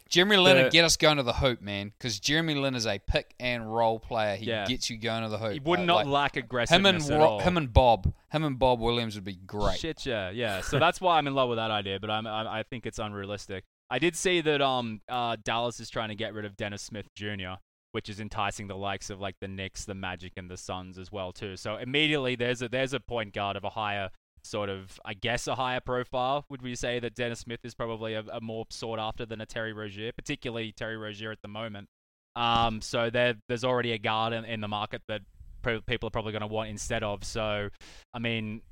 [SPEAKER 3] Jeremy Lin
[SPEAKER 1] the-
[SPEAKER 3] would get us going to the hoop, man. Because Jeremy Lin is a pick and roll player. He
[SPEAKER 2] Yeah.
[SPEAKER 3] gets you going to the hoop.
[SPEAKER 2] He would
[SPEAKER 3] Uh,
[SPEAKER 2] not
[SPEAKER 3] like,
[SPEAKER 2] lack aggressiveness
[SPEAKER 3] him and
[SPEAKER 2] at all.
[SPEAKER 3] him and Bob, him and Bob Williams would be great.
[SPEAKER 2] Shit, yeah, yeah. So that's why I'm in love with that idea, but I'm, I, I think it's unrealistic. I did see that um uh, Dallas is trying to get rid of Dennis Smith Jr., which is enticing the likes of like the Knicks, the Magic, and the Suns as well too. So immediately there's a there's a point guard of a higher sort of I guess a higher profile. Would we say that Dennis Smith is probably a, a more sought after than a Terry Rozier, particularly Terry Rozier at the moment. Um, so there there's already a guard in, in the market that pro- people are probably going to want instead of. So I mean,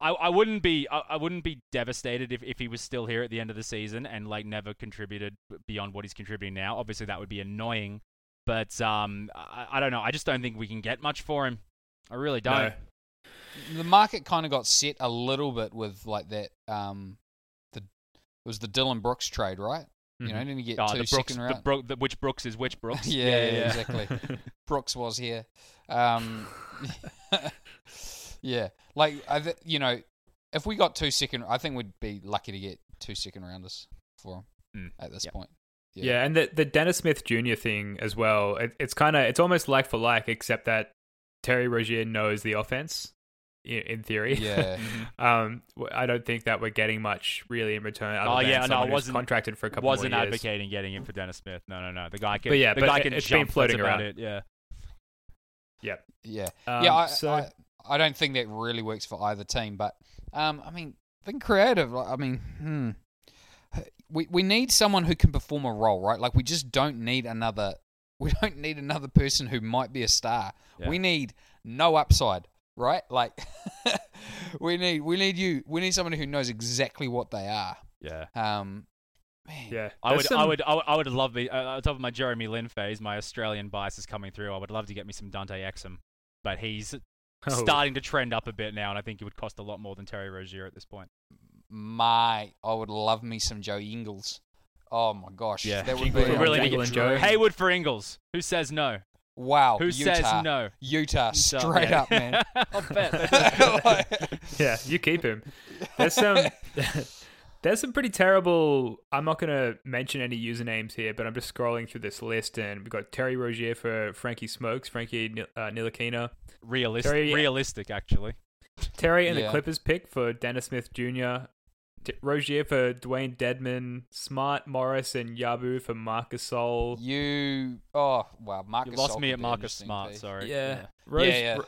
[SPEAKER 2] I, I wouldn't be I, I wouldn't be devastated if, if he was still here at the end of the season and like never contributed beyond what he's contributing now. Obviously, that would be annoying, but um, I, I don't know. I just don't think we can get much for him. I really don't.
[SPEAKER 1] no.
[SPEAKER 3] The market kind of got set a little bit with like that. Um, the it was the Dylan Brooks trade, right? You know,
[SPEAKER 1] Mhm.
[SPEAKER 3] didn't he get
[SPEAKER 2] Oh,
[SPEAKER 3] two
[SPEAKER 2] the Brooks,
[SPEAKER 3] second
[SPEAKER 2] the
[SPEAKER 3] round?
[SPEAKER 2] The, which Brooks is which Brooks? *laughs*
[SPEAKER 3] yeah, yeah, exactly. *laughs* Brooks was here. Um, *laughs* yeah, like I, th- you know, if we got two second, I think we'd be lucky to get two second rounders for him
[SPEAKER 2] Mm,
[SPEAKER 3] at this
[SPEAKER 2] yep.
[SPEAKER 3] point.
[SPEAKER 1] Yeah. and the the Dennis Smith Jr. thing as well. It, it's kind of it's almost like for like, except that Terry Rozier knows the offense in, in theory.
[SPEAKER 3] Yeah. *laughs*
[SPEAKER 1] um, w- I don't think that we're getting much really in return. Other
[SPEAKER 2] Oh,
[SPEAKER 1] than
[SPEAKER 2] yeah, no, I wasn't-
[SPEAKER 1] contracted for a couple
[SPEAKER 2] Wasn't
[SPEAKER 1] more years.
[SPEAKER 2] advocating getting him for Dennis Smith. No, no, no. The guy can.
[SPEAKER 1] But yeah,
[SPEAKER 2] the
[SPEAKER 1] but
[SPEAKER 2] guy
[SPEAKER 1] it-
[SPEAKER 2] can
[SPEAKER 1] it's been floating around.
[SPEAKER 2] it. Yeah.
[SPEAKER 1] Yep.
[SPEAKER 3] Yeah,
[SPEAKER 1] Um,
[SPEAKER 3] yeah. I,
[SPEAKER 1] so
[SPEAKER 3] I, I don't think that really works for either team, but um, I mean, think creative. I mean, hmm. We we need someone who can perform a role, right? Like we just don't need another. *laughs* We don't need another person who might be a star.
[SPEAKER 2] Yeah.
[SPEAKER 3] We need no upside, right? Like *laughs* we need we need you. We need someone who knows exactly what they are.
[SPEAKER 2] Yeah.
[SPEAKER 3] Um, man.
[SPEAKER 1] yeah,
[SPEAKER 2] I would,
[SPEAKER 1] There's
[SPEAKER 2] I would, I would, I would love me uh, on top of my Jeremy Lin phase. My Australian bias is coming through. I would love to get me some Dante Exum, but he's *laughs*
[SPEAKER 1] Oh.
[SPEAKER 2] starting to trend up a bit now, and I think it would cost a lot more than Terry Rozier at this point.
[SPEAKER 3] My, I would love me some Joe Ingles. Oh my gosh,
[SPEAKER 2] Yeah.
[SPEAKER 3] that would
[SPEAKER 1] Jingle
[SPEAKER 3] be
[SPEAKER 2] really
[SPEAKER 3] a
[SPEAKER 2] need
[SPEAKER 1] Jingle and. Joe.
[SPEAKER 2] Hayward for Ingles. Who says no?
[SPEAKER 3] Wow,
[SPEAKER 2] Who
[SPEAKER 3] Utah.
[SPEAKER 2] says no?
[SPEAKER 3] Utah, straight
[SPEAKER 2] yeah.
[SPEAKER 3] up, man. *laughs*
[SPEAKER 2] I'll bet. *laughs* *laughs*
[SPEAKER 1] yeah, you keep him. There's some there's some pretty terrible. I'm not gonna mention any usernames here, but I'm just scrolling through this list, and we've got Terry Rozier for Frankie Smokes, Frankie Ni- uh, Nilakina,
[SPEAKER 2] realistic,
[SPEAKER 1] Terry-
[SPEAKER 2] realistic, actually.
[SPEAKER 1] Terry and the Clippers pick for Dennis Smith Jr. D- Rozier for Dewayne Dedmon, Smart Morris and Yabu for Marc Gasol.
[SPEAKER 3] You, oh wow, Marcus.
[SPEAKER 2] You lost
[SPEAKER 3] Sol
[SPEAKER 2] me at
[SPEAKER 3] be
[SPEAKER 2] Marcus Smart.
[SPEAKER 3] Pete.
[SPEAKER 2] Sorry.
[SPEAKER 1] Yeah, Rose,
[SPEAKER 3] Yeah,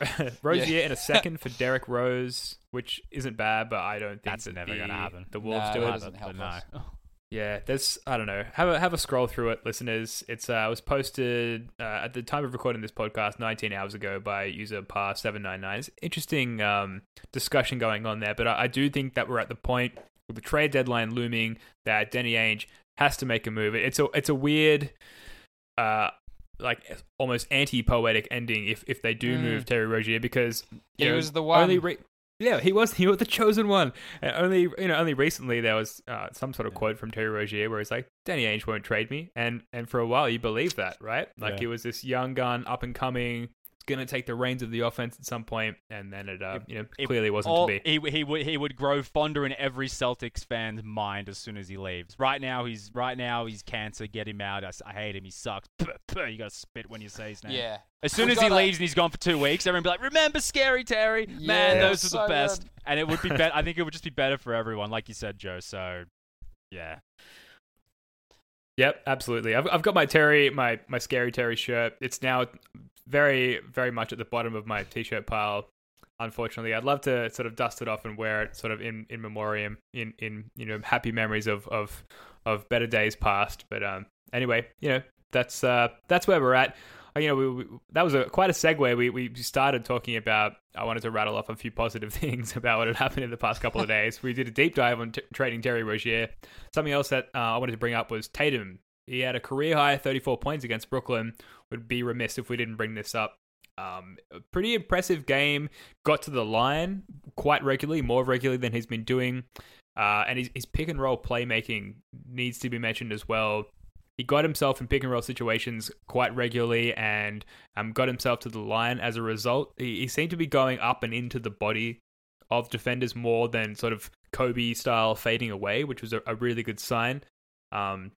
[SPEAKER 1] Rozier *laughs*
[SPEAKER 3] Yeah.
[SPEAKER 1] in a second for Derrick Rose, which isn't bad, but I don't think
[SPEAKER 2] That's
[SPEAKER 1] that
[SPEAKER 2] never
[SPEAKER 1] the,
[SPEAKER 2] gonna happen.
[SPEAKER 1] The Wolves
[SPEAKER 3] No,
[SPEAKER 1] do
[SPEAKER 3] that
[SPEAKER 1] it.
[SPEAKER 3] doesn't help
[SPEAKER 2] but
[SPEAKER 3] us.
[SPEAKER 2] no. *laughs*
[SPEAKER 1] Yeah, there's I don't know. Have a have a scroll through it, listeners. It's uh, it was posted uh, at the time of recording this podcast 19 hours ago by user par 799. It's interesting um, discussion going on there, but I, I do think that we're at the point with the trade deadline looming that Danny Ainge has to make a move. It's a it's a weird, uh, like almost anti poetic ending if if they do
[SPEAKER 3] Mm.
[SPEAKER 1] move Terry Rozier because
[SPEAKER 3] He
[SPEAKER 1] know,
[SPEAKER 3] was the one.
[SPEAKER 1] Only re- yeah, he was he was the chosen one. And only you know only recently there was uh, some sort of quote from Terry Rozier where he's like, "Danny Ainge won't trade me," and and for a while you believed that, right? Like
[SPEAKER 2] Yeah.
[SPEAKER 1] he was this young gun, up and coming, going to take the reins of the offense at some point, and then it, uh, you know,
[SPEAKER 2] It-
[SPEAKER 1] clearly wasn't
[SPEAKER 2] all-
[SPEAKER 1] to be.
[SPEAKER 2] He, he would he would grow fonder in every Celtics fan's mind as soon as he leaves. Right now he's right now he's cancer. Get him out. I hate him. He sucks. *laughs* You gotta spit when you say his name.
[SPEAKER 3] Yeah.
[SPEAKER 2] As soon
[SPEAKER 3] We
[SPEAKER 2] as he
[SPEAKER 3] gotta-
[SPEAKER 2] leaves and he's gone for two weeks, everyone be like, "Remember Scary Terry? Man,
[SPEAKER 3] Yeah,
[SPEAKER 2] those are the best."
[SPEAKER 3] good.
[SPEAKER 2] And it would be better. *laughs* I think it would just be better for everyone, like you said, Joe. So, yeah.
[SPEAKER 1] Yep, absolutely. I've I've got my Terry, my my scary Terry shirt. It's now very very much at the bottom of my t-shirt pile. Unfortunately, I'd love to sort of dust it off and wear it sort of in in memoriam, in in you know happy memories of of of better days past. But um, anyway, you know that's uh that's where we're at. Uh, You know, we, we, that was a quite a segue. We we started talking about. I wanted to rattle off a few positive *laughs* things about what had happened in the past couple of *laughs* days. We did a deep dive on t- trading Terry Rozier. Something else that uh, I wanted to bring up was Tatum. He had a career high 34 points against Brooklyn. Would be remiss if we didn't bring this up. Um, pretty impressive game. Got to the line quite regularly, more regularly than he's been doing. Uh, and his, his pick and roll playmaking needs to be mentioned as well. He got himself in pick and roll situations quite regularly and um, got himself to the line as a result. He, he seemed to be going up and into the body of defenders more than sort of Kobe style fading away, which was a, a really good sign. Um,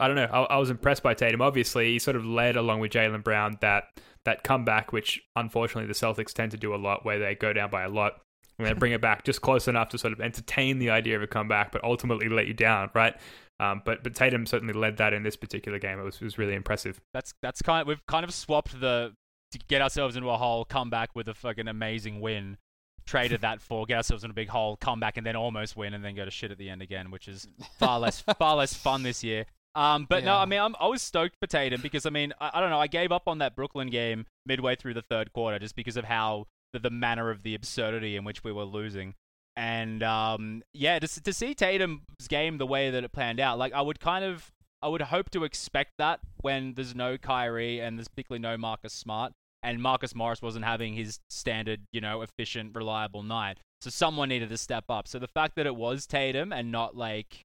[SPEAKER 1] I don't know. I, I was impressed by Tatum. Obviously, he sort of led along with Jaylen Brown that that comeback, which unfortunately the Celtics tend to do a lot, where they go down by a lot and they bring it back just close enough to sort of entertain the idea of a comeback, but ultimately let you down, right? Um, but but Tatum certainly led that in this particular game. It was was really impressive.
[SPEAKER 2] That's that's kind. Of, we've kind of swapped the to get ourselves into a hole, come back with a fucking amazing win. Traded that for get ourselves in a big hole, come back and then almost win, and then go to shit at the end again, which is far less far less fun this year. Um, but no, I mean, I'm, I was stoked for Tatum because I mean, I, I don't know, I gave up on that Brooklyn game midway through the third quarter just because of how the, the manner of the absurdity in which we were losing. And um, yeah, to, to see Tatum's game the way that it planned out, like I would kind of, I would hope to expect that when there's no Kyrie and there's particularly no Marcus Smart, and Marcus Morris wasn't having his standard, you know, efficient, reliable night. So someone needed to step up. So the fact that it was Tatum and not like,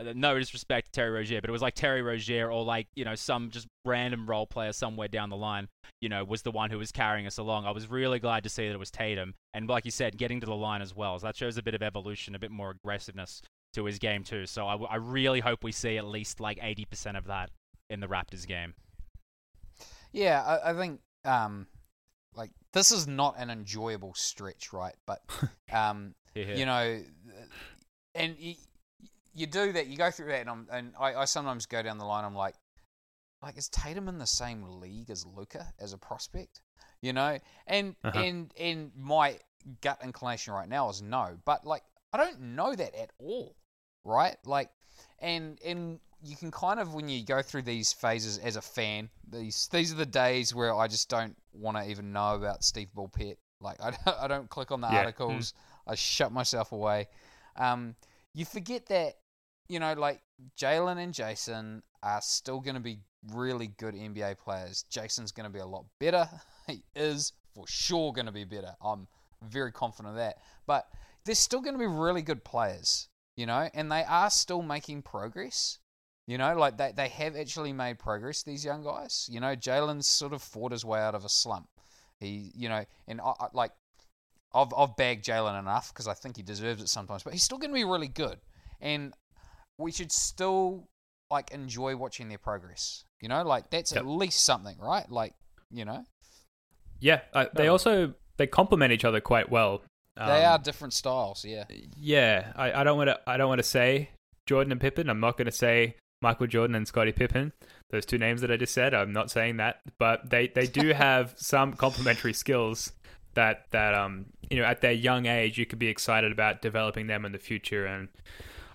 [SPEAKER 2] no disrespect to Terry Rozier, but it was like Terry Rozier or like, you know, some just random role player somewhere down the line, you know, was the one who was carrying us along. I was really glad to see that it was Tatum. And like you said, getting to the line as well. So that shows a bit of evolution, a bit more aggressiveness to his game too. So I really hope we see at least like 80% of that in the Raptors game.
[SPEAKER 3] Yeah, I, I think um, like this is not an enjoyable stretch, right? But *laughs* um,
[SPEAKER 2] here.
[SPEAKER 3] you know, and you, you do that. You go through that, and, I'm, and I, I sometimes go down the line. I'm like, like is Tatum in the same league as Luka as a prospect? You know, and
[SPEAKER 1] Uh-huh.
[SPEAKER 3] and and my gut inclination right now is no, but like I don't know that at all, right? Like, and and you can kind of when you go through these phases as a fan, these these are the days where I just don't want to even know about Steve Bulpett. Like I don't, *laughs* I don't click on the
[SPEAKER 1] Yeah.
[SPEAKER 3] articles. I shut myself away. Um, you forget that you know, like Jaylen and Jayson are still going to be really good NBA players. Jayson's going to be a lot better. *laughs* He is for sure going to be better. I'm very confident of that. But they're still going to be really good players, you know, and they are still making progress. You know, like they, they have actually made progress, these young guys. You know, Jaylen's sort of fought his way out of a slump. He, you know, and I, I, like, I've, I've bagged Jaylen enough because I think he deserves it sometimes, but he's still going to be really good. And we should still, like, enjoy watching their progress. You know, like, that's
[SPEAKER 1] Yep.
[SPEAKER 3] at least something, right? Like, you know,
[SPEAKER 1] Yeah, uh, they also they complement each other quite well.
[SPEAKER 3] they
[SPEAKER 1] Um,
[SPEAKER 3] are different styles, yeah.
[SPEAKER 1] Yeah, I, I don't want to. I don't want to say Jordan and Pippen. I'm not going to say Michael Jordan and Scottie Pippen. Those two names that I just said. I'm not saying that, but they they do *laughs* have some complementary skills that that um you know at their young age you could be excited about developing them in the future. And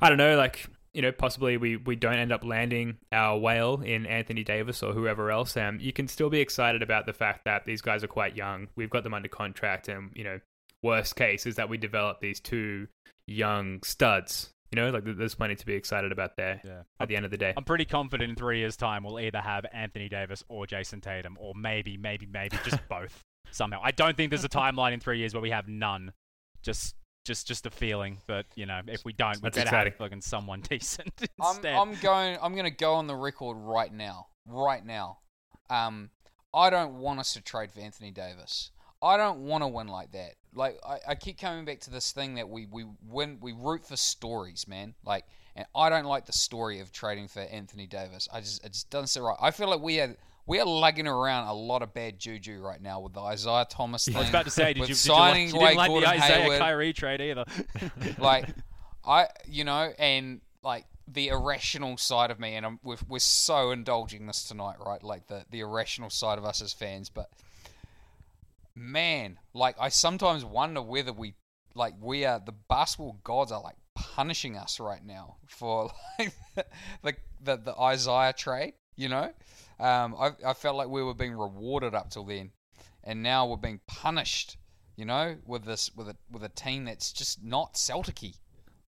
[SPEAKER 1] I don't know, like you know, possibly we we don't end up landing our whale in Anthony Davis or whoever else. And you can still be excited about the fact that these guys are quite young. We've got them under contract, and you know worst case is that we develop these two young studs. You know, like there's plenty to be excited about there
[SPEAKER 2] Yeah.
[SPEAKER 1] at the end of the day.
[SPEAKER 2] I'm pretty confident in three years' time we'll either have Anthony Davis or Jayson Tatum, or maybe, maybe, maybe just *laughs* both somehow. I don't think there's a timeline in three years where we have none. Just, just, just a feeling. But you know, if we don't, we
[SPEAKER 1] That's
[SPEAKER 2] better
[SPEAKER 1] exciting.
[SPEAKER 2] have fucking someone *laughs* decent
[SPEAKER 3] I'm. I'm going. I'm going to go on the record right now. Right now, um, I don't want us to trade for Anthony Davis. I don't want to win like that. Like I, I keep coming back to this thing that we we win we root for stories, man. Like and I don't like the story of trading for Anthony Davis. I just it just doesn't sit right. I feel like we are we are lugging around a lot of bad juju right now with the Isaiah Thomas thing.
[SPEAKER 2] I was about to say, did you, did
[SPEAKER 3] signing
[SPEAKER 2] you like, you didn't like
[SPEAKER 3] Gordon
[SPEAKER 2] the Isaiah
[SPEAKER 3] Hayward.
[SPEAKER 2] Kyrie trade either? *laughs*
[SPEAKER 3] like *laughs* I you know and like the irrational side of me and I'm, we're, we're so indulging this tonight right like the the irrational side of us as fans but man like I sometimes wonder whether we like we are the basketball gods are like punishing us right now for *laughs* like the the, the Isaiah trade you know um, I, I felt like we were being rewarded up till then. And now we're being punished you know with this with a with a team that's just not Celtic-y.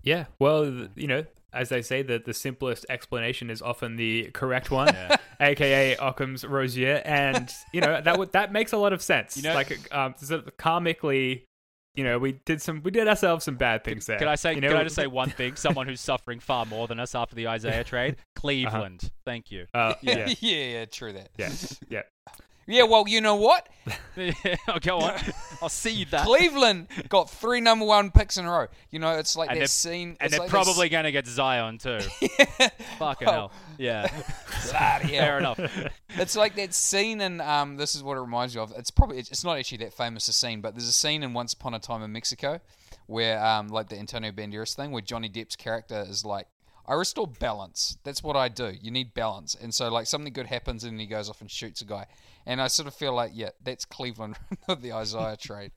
[SPEAKER 1] Yeah, well, you know, as they say, that the simplest explanation is often the correct one, aka *laughs* Occam's Rozier, and you know that would that makes a lot of sense.
[SPEAKER 2] You know-
[SPEAKER 1] like um, sort of karmically, you know, we did some, we did ourselves some bad things there.
[SPEAKER 2] Can I say?
[SPEAKER 1] You know,
[SPEAKER 2] can I just say one *laughs* thing? Someone who's suffering far more than us after the Isaiah *laughs* trade, Cleveland. Thank you.
[SPEAKER 1] Uh, *laughs*
[SPEAKER 3] yeah
[SPEAKER 1] yeah,
[SPEAKER 3] yeah yeah true that
[SPEAKER 1] yeah, yeah.
[SPEAKER 3] Yeah well you know what *laughs*
[SPEAKER 2] I'll go on. *laughs* I'll see you that.
[SPEAKER 3] Cleveland got three number one picks in a row. You know, it's like
[SPEAKER 2] And
[SPEAKER 3] that
[SPEAKER 2] they're-
[SPEAKER 3] scene.
[SPEAKER 2] and they're
[SPEAKER 3] like
[SPEAKER 2] probably going to get Zion too. *laughs* Fucking
[SPEAKER 3] Oh,
[SPEAKER 2] hell. Yeah.
[SPEAKER 3] bloody hell.
[SPEAKER 2] Fair enough.
[SPEAKER 3] It's like that scene in um. This is what it reminds me of. It's probably it's not actually that famous a scene, but there's a scene in Once Upon a Time in Mexico where um like the Antonio Banderas thing where Johnny Depp's character is like. I restore balance. That's what I do. You need balance. And so, like, something good happens and he goes off and shoots a guy. And I sort of feel like, yeah, that's Cleveland *laughs* the Isaiah *laughs* trade.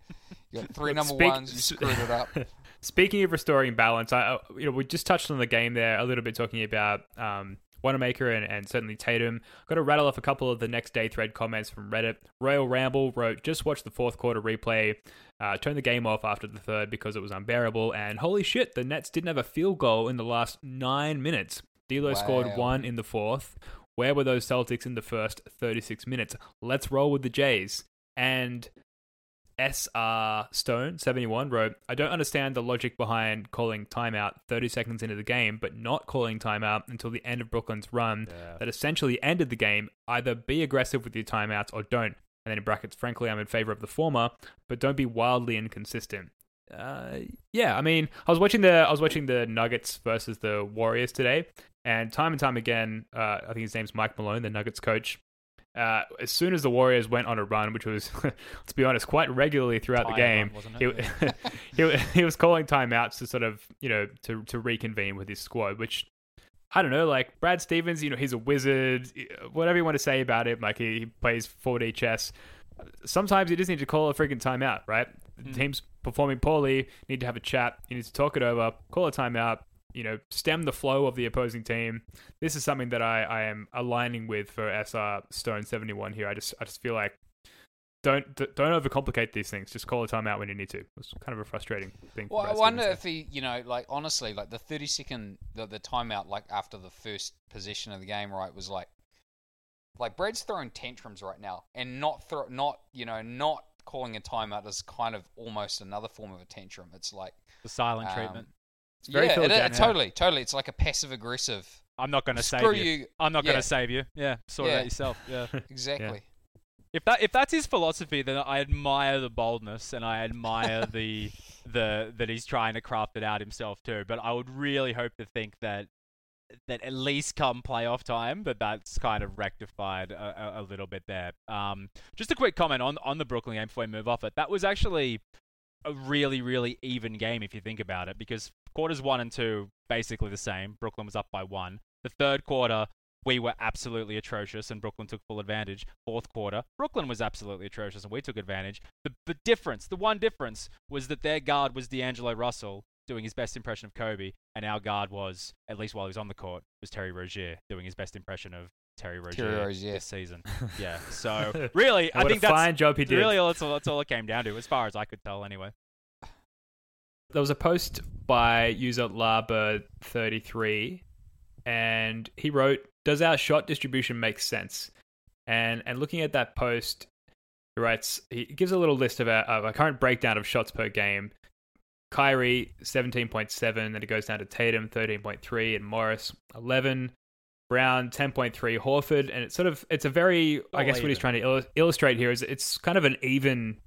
[SPEAKER 3] You got three number
[SPEAKER 1] Speak-
[SPEAKER 3] ones, you screwed it up. *laughs*
[SPEAKER 1] Speaking of restoring balance, I you know we just touched on the game there a little bit, talking about um, Wanamaker and, and certainly Tatum. Got to rattle off a couple of the next day thread comments from Reddit. Royal Ramble wrote, "Just watched the fourth quarter replay. Uh, turned the game off after the third because it was unbearable. And holy shit, the Nets didn't have a field goal in the last nine minutes. D'Lo scored one in the fourth. Where were those Celtics in the first 36 minutes? Let's roll with the Jays." And SR Stone 71 wrote, I don't understand the logic behind calling timeout 30 seconds into the game, but not calling timeout until the end of Brooklyn's run that essentially ended the game. Either be aggressive with your timeouts or don't. And then in brackets, frankly, I'm in favor of the former, but don't be wildly inconsistent. Uh, yeah, I mean, I was watching the I was watching the Nuggets versus the Warriors today, and time and time again, uh, I think his name's Mike Malone, the Nuggets coach. Uh, as soon as the Warriors went on a run, which was, *laughs* let's be honest, quite regularly throughout the game,
[SPEAKER 2] run, wasn't
[SPEAKER 1] he,
[SPEAKER 2] it?
[SPEAKER 1] he, *laughs* *laughs* he was calling timeouts to sort of, you know, to, to reconvene with his squad, which I don't know, like Brad Stevens, you know, he's a wizard, whatever you want to say about him, like he, he plays 4D chess. Sometimes you just need to call a freaking timeout, right? The team's performing poorly, need to have a chat, you need to talk it over, call a timeout, you know, stem the flow of the opposing team. This is something that I, I am aligning with for SR Stone 71 here. I just I just feel like don't don't overcomplicate these things. Just call a timeout when you need to. It's kind of a frustrating thing.
[SPEAKER 3] Well, I wonder if he, you know, like honestly, like the thirty second, the, the timeout, like after the first possession of the game, right, was like, like Brad's throwing tantrums right now, and not throw, not you know, not calling a timeout is kind of almost another form of a tantrum. It's like,
[SPEAKER 2] The silent
[SPEAKER 3] Um,
[SPEAKER 2] treatment.
[SPEAKER 1] Very
[SPEAKER 3] yeah,
[SPEAKER 1] Phil
[SPEAKER 3] it, it- totally, totally. It's like a passive aggressive.
[SPEAKER 2] I'm not going to save you.
[SPEAKER 3] you.
[SPEAKER 2] I'm not going to save you. Yeah, sort it out yourself. *laughs* Yeah.
[SPEAKER 3] Exactly.
[SPEAKER 2] if that if that's his philosophy, then I admire the boldness and I admire *laughs* the the that he's trying to craft it out himself too. But I would really hope to think that that at least come playoff time, that that's kind of rectified a, a, a little bit there. Um, just a quick comment on on the Brooklyn game before we move off it. That was actually a really really even game if you think about it, because quarters one and two basically the same. Brooklyn was up by one. The third quarter, we were absolutely atrocious and Brooklyn took full advantage. Fourth quarter, Brooklyn was absolutely atrocious and we took advantage. The, the difference, the one difference, was that their guard was D'Angelo Russell doing his best impression of Kobe, and our guard was, at least while he was on the court, was Terry Rozier doing his best impression of Terry Rozier,
[SPEAKER 3] Rozier.
[SPEAKER 2] this season. *laughs* Yeah, so *laughs* really, I think
[SPEAKER 1] a
[SPEAKER 2] that's
[SPEAKER 1] fine job he did.
[SPEAKER 2] really that's, all, that's all it came down to, as far as I could tell, anyway.
[SPEAKER 1] there was a post by user Larbird33, and he wrote, "Does our shot distribution make sense?" And and looking at that post, he writes, he gives a little list of a, of a current breakdown of shots per game. Kyrie 17.7, then it goes down to Tatum 13.3 and Morris 11. Brown 10.3, Horford, and it's sort of it's a very I guess what he's trying to il- illustrate here is it's kind of an even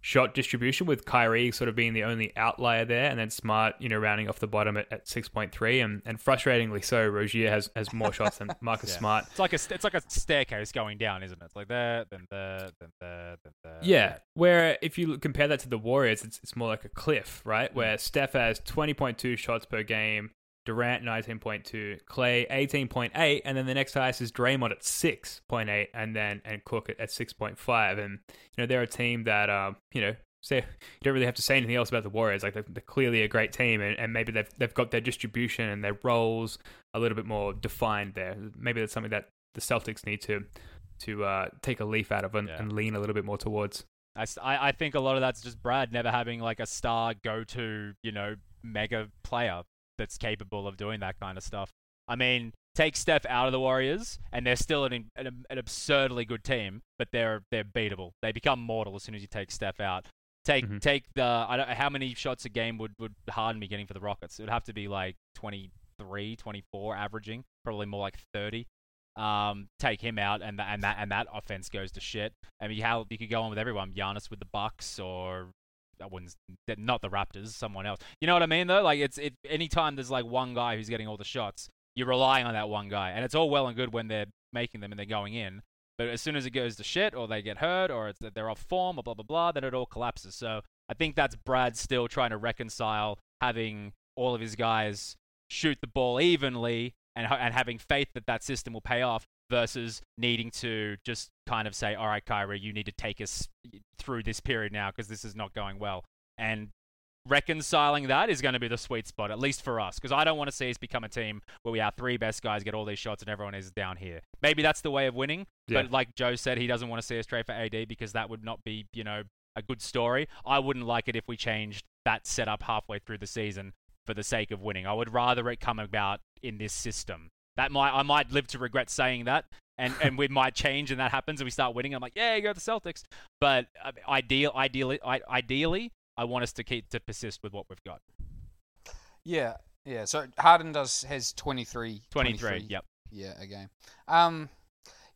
[SPEAKER 1] shot distribution with Kyrie sort of being the only outlier there, and then Smart, you know, rounding off the bottom at, at 6.3, and, and frustratingly so, Rozier has has more shots than *laughs* Marcus
[SPEAKER 2] Yeah.
[SPEAKER 1] Smart.
[SPEAKER 2] It's like a it's like a staircase going down, isn't it? It's like there, then there, then there, then there.
[SPEAKER 1] Yeah, where if you compare that to the Warriors, it's, it's more like a cliff, right? Mm. Where Steph has 20.2 shots per game, Durant 19.2, Clay 18.8, and then the next highest is Draymond at 6.8, and then and Cook at, at 6.5. And you know they're a team that um you know say you don't really have to say anything else about the Warriors. Like they're, they're clearly a great team, and, and maybe they've they've got their distribution and their roles a little bit more defined there. Maybe that's something that the Celtics need to to uh, take a leaf out of and,
[SPEAKER 2] Yeah.
[SPEAKER 1] and lean a little bit more towards.
[SPEAKER 2] I, I think a lot of that's just Brad never having like a star go-to, you know, mega player that's capable of doing that kind of stuff. I mean, take Steph out of the Warriors, and they're still an, an, an absurdly good team, but they're they're beatable. They become mortal as soon as you take Steph out. Take
[SPEAKER 1] Mhm.
[SPEAKER 2] take the I don't how many shots a game would would Harden be getting for the Rockets? It would have to be like 23, 24 averaging, probably more like 30. Um, take him out, and that and that and that offense goes to shit. I mean, how you could go on with everyone, Giannis with the Bucks, or I wouldn't, not the Raptors, someone else. You know what I mean, though? Like it's it. Anytime there's like one guy who's getting all the shots, you're relying on that one guy, and it's all well and good when they're making them and they're going in. But as soon as it goes to shit, or they get hurt, or it's that they're off form, or blah blah blah, then it all collapses. So I think that's Brad still trying to reconcile having all of his guys shoot the ball evenly and and having faith that that system will pay off versus needing to just kind of say, all right, Kyrie, you need to take us through this period now because this is not going well. And reconciling that is going to be the sweet spot, at least for us, because I don't want to see us become a team where we our three best guys get all these shots and everyone is down here. Maybe that's the way of winning,
[SPEAKER 1] Yeah.
[SPEAKER 2] but like Joe said, he doesn't want to see us trade for AD because that would not be, you know, a good story. I wouldn't like it if we changed that setup halfway through the season for the sake of winning. I would rather it come about in this system. That might I might live to regret saying that, and and we might change and that happens and we start winning. I'm like, yeah, you go to the Celtics. But uh, ideal, ideally, I, ideally, I want us to keep to persist with what we've got.
[SPEAKER 3] Yeah, yeah. So Harden does has 23.
[SPEAKER 2] 23. Yep.
[SPEAKER 3] Yeah, a game. Um,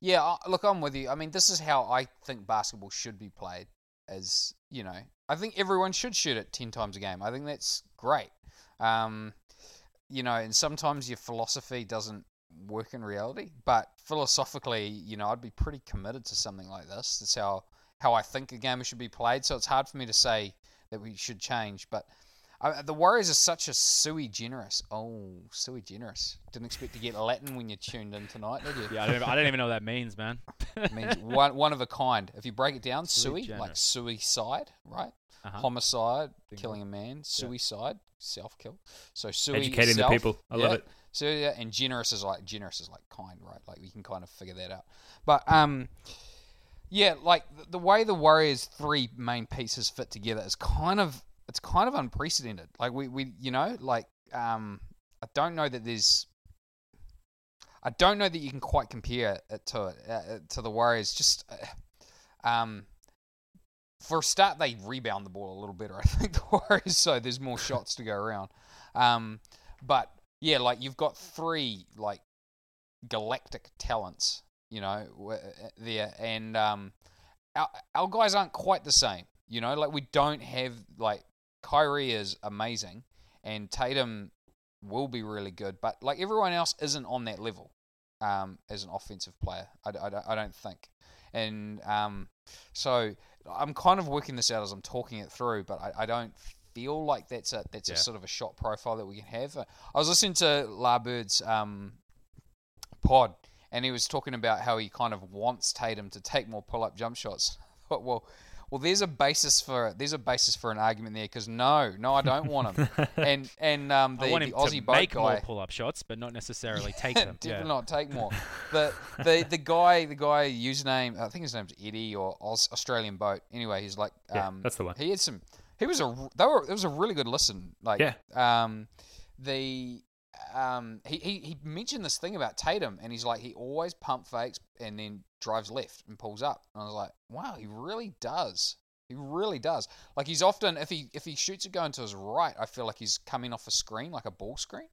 [SPEAKER 3] yeah. Look, I'm with you. I mean, this is how I think basketball should be played. As you know, I think everyone should shoot it ten times a game. I think that's great. Um, you know, and sometimes your philosophy doesn't work in reality, but philosophically, you know, I'd be pretty committed to something like this. That's how how I think a game should be played. So it's hard for me to say that we should change, but. Uh, the Warriors are such a sui generis. Oh, sui generis. Didn't expect to get Latin when you tuned in tonight, did you?
[SPEAKER 2] Yeah, I don't, even- I don't even know what that means, man.
[SPEAKER 3] It means one, one of a kind. If you break it down,
[SPEAKER 2] Sui
[SPEAKER 3] sui, like
[SPEAKER 2] sui
[SPEAKER 3] side, right?
[SPEAKER 2] Uh-huh.
[SPEAKER 3] Homicide,
[SPEAKER 2] Think
[SPEAKER 3] killing a man. Suicide, self kill. So sui,
[SPEAKER 1] Educating the people. I love it.
[SPEAKER 3] So yeah, and generous is like generous is like kind, right? Like we can kind of figure that out. But um, yeah, like the, the way the Warriors' three main pieces fit together is kind of it's kind of unprecedented. Like we we you know like um, I don't know that there's. I don't know that you can quite compare it to it, uh, to the Warriors. Just uh, um, for a start, they rebound the ball a little better. *laughs* I think the Warriors, so there's more *laughs* shots to go around. Um, but yeah, like you've got three like galactic talents, you know, uh, there, and um, our our guys aren't quite the same. You know, like we don't have like Kyrie is amazing, and Tatum will be really good, but like everyone else isn't on that level um, as an offensive player. I, I, I don't think, and um, so I'm kind of working this out as I'm talking it through, but I, I don't feel like that's a that's
[SPEAKER 2] Yeah.
[SPEAKER 3] a sort of a shot profile that we can have. I was listening to Larbird's um, pod, and he was talking about how he kind of wants Tatum to take more pull-up jump shots. I *laughs* well, well, there's a basis for there's a basis for an argument there because no, no, I don't want him. *laughs* and and um, the,
[SPEAKER 2] I want
[SPEAKER 3] the Aussie
[SPEAKER 2] to
[SPEAKER 3] boat
[SPEAKER 2] make more
[SPEAKER 3] guy,
[SPEAKER 2] pull-up shots, but not necessarily *laughs* take them.
[SPEAKER 3] Definitely
[SPEAKER 2] yeah.
[SPEAKER 3] not take more. *laughs* But the the guy the guy username I think his name's Eddie or Aus, Australian boat. Anyway, he's like
[SPEAKER 1] Yeah,
[SPEAKER 3] um
[SPEAKER 1] that's the one.
[SPEAKER 3] He had some. He was a they were it was a really good listen. Like
[SPEAKER 1] Yeah.
[SPEAKER 3] um the um he, he he mentioned this thing about Tatum and he's like he always pump fakes and then drives left and pulls up. And I was like, wow, he really does. He really does. Like he's often if he if he shoots it going to his right, I feel like he's coming off a screen like a ball screen.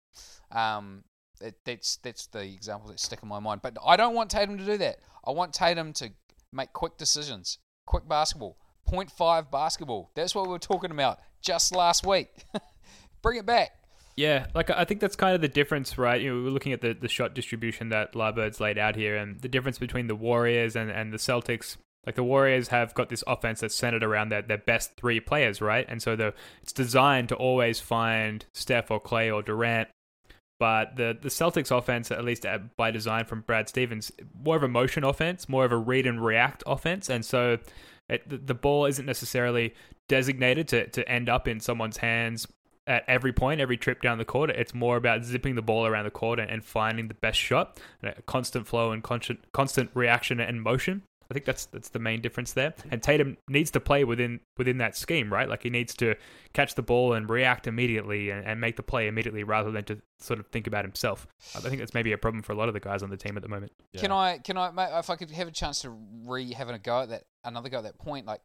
[SPEAKER 3] Um, it, that's that's the example that stick in my mind. But I don't want Tatum to do that. I want Tatum to make quick decisions, quick basketball, 0.5 basketball. That's what we were talking about just last week. *laughs* Bring it back.
[SPEAKER 1] Yeah, like I think that's kind of the difference, right? You know, we're looking at the, the shot distribution that Larbird's laid out here, and the difference between the Warriors and, and the Celtics. Like the Warriors have got this offense that's centered around their, their best three players, right? And so the it's designed to always find Steph or Clay or Durant. But the the Celtics offense, at least by design from Brad Stevens, more of a motion offense, more of a read and react offense, and so it, the, the ball isn't necessarily designated to, to end up in someone's hands at every point, every trip down the court. It's more about zipping the ball around the court and finding the best shot, constant flow and constant constant reaction and motion. I think that's that's the main difference there. And Tatum needs to play within within that scheme, right? Like he needs to catch the ball and react immediately and, and make the play immediately rather than to sort of think about himself. I think that's maybe a problem for a lot of the guys on the team at the moment.
[SPEAKER 3] Yeah. Can I can I if I could have a chance to re having a go at that another go at that point, like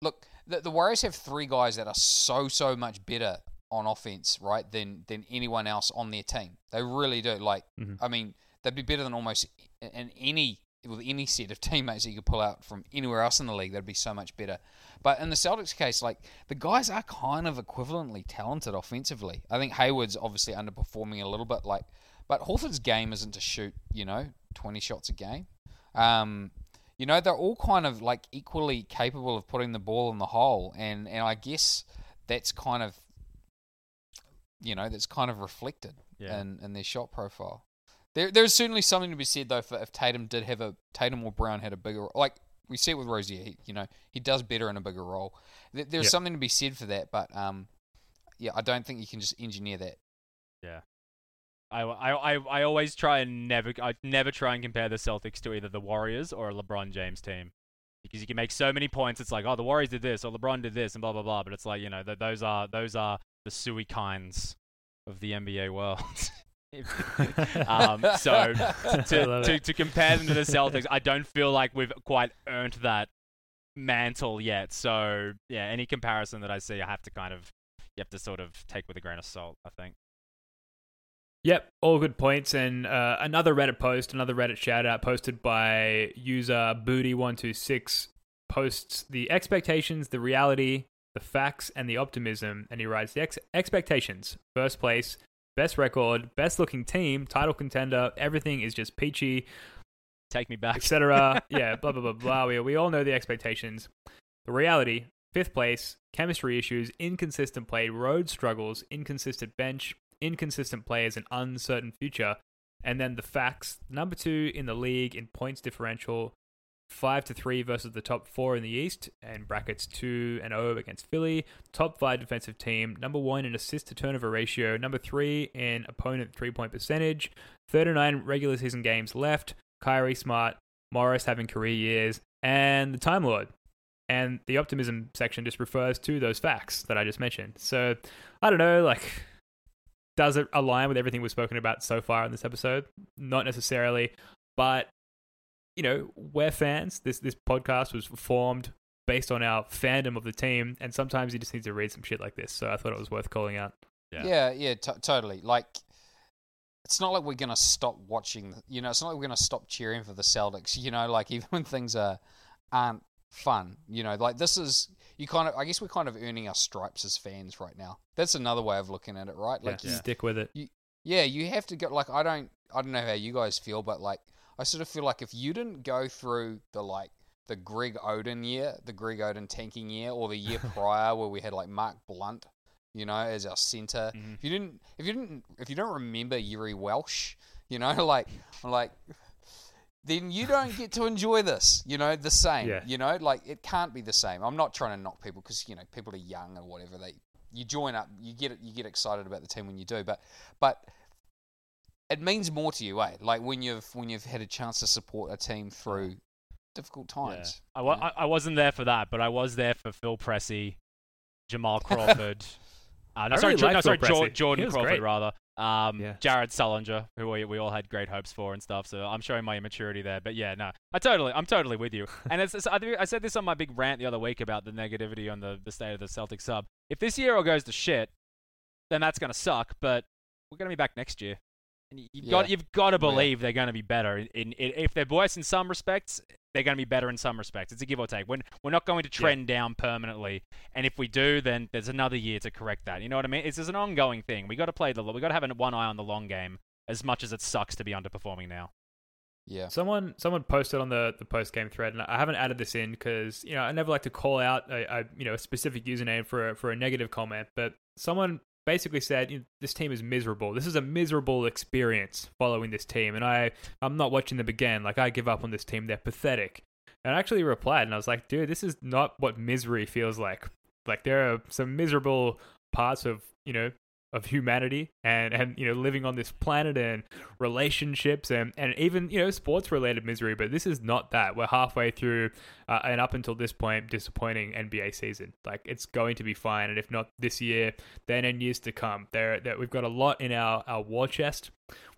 [SPEAKER 3] look, the, the Warriors have three guys that are so so much better on offense, right, than than anyone else on their team. They really do. Like, mm-hmm. I mean, they'd be better than almost in any with any set of *laughs* teammates that you could pull out from anywhere else in the league, that'd be so much better. But in the Celtics case, like the guys are kind of equivalently talented offensively. I think Hayward's obviously underperforming a little bit, like, but Horford's game isn't to shoot, you know, twenty shots a game. Um, you know, they're all kind of like equally capable of putting the ball in the hole, and and I guess that's kind of, you know, that's kind of reflected yeah. in in their shot profile. There, there's certainly something to be said though for if Tatum did have a Tatum or Brown had a bigger like we see it with Rozier. He, you know, he does better in a bigger role. There's yep. something to be said for that, but um, yeah, I don't think you can just engineer that.
[SPEAKER 2] Yeah. I, I, I, always try and never I never try and compare the Celtics to either the Warriors or a LeBron James team because you can make so many points. It's like oh the Warriors did this or LeBron did this and blah blah blah, but it's like you know th- those are those are the suey kinds of the NBA world. *laughs* um, so *laughs* to, to, to compare them to the Celtics, I don't feel like we've quite earned that mantle yet. So yeah, any comparison that I see, I have to kind of you have to sort of take with a grain of salt. I think.
[SPEAKER 1] Yep, all good points. And uh, another Reddit post, another Reddit shout out posted by user Booty126 posts the expectations, the reality, the facts, and the optimism. And he writes the ex- expectations first place, best record, best looking team, title contender. Everything is just peachy.
[SPEAKER 2] Take me back,
[SPEAKER 1] etc. *laughs* yeah, blah blah blah blah. We we all know the expectations. The reality: fifth place, chemistry issues, inconsistent play, road struggles, inconsistent bench, inconsistent players, an uncertain future. And then the facts: number two in the league in points differential, five to three versus the top four in the East, and brackets two and zero oh against Philly. Top five defensive team, number one in assist to turnover ratio, number three in opponent three point percentage. 39 regular season games left. Kyrie Smart, Morris having career years, and the Time Lord. And the optimism section just refers to those facts that I just mentioned. So I don't know, like. Does it align with everything we've spoken about so far in this episode? Not necessarily, but you know, we're fans. This this podcast was formed based on our fandom of the team, and sometimes you just need to read some shit like this. So I thought it was worth calling out.
[SPEAKER 3] Yeah, yeah, yeah t- totally. Like, it's not like we're gonna stop watching. You know, it's not like we're gonna stop cheering for the Celtics. You know, like *laughs* even when things are aren't fun. You know, like this is you kind of. I guess we're kind of earning our stripes as fans right now. That's another way of looking at it, right?
[SPEAKER 1] Like, yeah. you, stick with it.
[SPEAKER 3] You, yeah, you have to go. Like, I don't. I don't know how you guys feel, but like I sort of feel like if you didn't go through the like the Greg Oden year, the Greg Oden tanking year, or the year *laughs* prior where we had like Mark Blount, you know, as our center. Mm-hmm. If you didn't, if you didn't, if you don't remember Jiri Welsch, you know, *laughs* like, like, then you don't get to enjoy this, you know, the same. Yeah. You know, like it can't be the same. I'm not trying to knock people because you know people are young or whatever. They you join up, you get you get excited about the team when you do, but but it means more to you, eh? Like when you've when you've had a chance to support a team through difficult times.
[SPEAKER 2] Yeah. I, wa- I, I wasn't there for that, but I was there for Phil Pressey, Jamal *laughs* Crawford. uh, no, sorry, really no, sorry, Jordan, Jordan Crawford great. rather. Um, yeah. Jared Sullinger, who we, we all had great hopes for and stuff. So I'm showing my immaturity there, but yeah, no, I totally, I'm totally with you. *laughs* and it's, it's, I, I said this on my big rant the other week about the negativity on the, the state of the Celtic sub. If this year all goes to shit, then that's gonna suck. But we're gonna be back next year And you've
[SPEAKER 3] Yeah.
[SPEAKER 2] got you've got to
[SPEAKER 3] Well, yeah.
[SPEAKER 2] believe they're going to be better. In, in, if they're worse in some respects, they're going to be better in some respects. It's a give or take. We're, we're not going to trend down permanently. And if we do, then there's another year to correct that. You know what I mean? It's just an ongoing thing. We got to play the we got to have an- one eye on the long game. As much as it sucks to be underperforming now.
[SPEAKER 3] Yeah.
[SPEAKER 1] Someone someone posted on the, the post game thread, and I haven't added this in because you know I never like to call out a, a you know a specific username for a, for a negative comment, but someone basically said this team is miserable. This is a miserable experience following this team, and I I'm not watching them again. Like I give up on this team. They're pathetic. And I actually replied, and I was like, dude, this is not what misery feels like. Like there are some miserable parts of you know of humanity and and you know living on this planet and relationships and and even you know sports related misery but this is not that. We're halfway through uh, and up until this point disappointing NBA season. Like it's going to be fine and if not this year then in years to come. There that we've got a lot in our our war chest.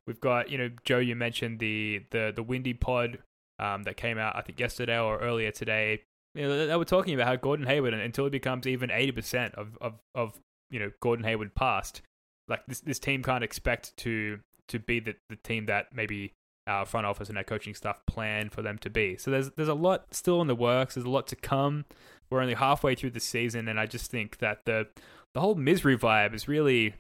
[SPEAKER 1] We've got you know Joe you mentioned the the the windy pod um, that came out I think yesterday or earlier today. You know, they were talking about how Gordon Hayward, until he becomes even 80% of, of, of you know Gordon Hayward passed, like this this team can't expect to to be the, the team that maybe our front office and our coaching staff plan for them to be. So there's there's a lot still in the works. There's a lot to come. We're only halfway through the season, and I just think that the the whole misery vibe is really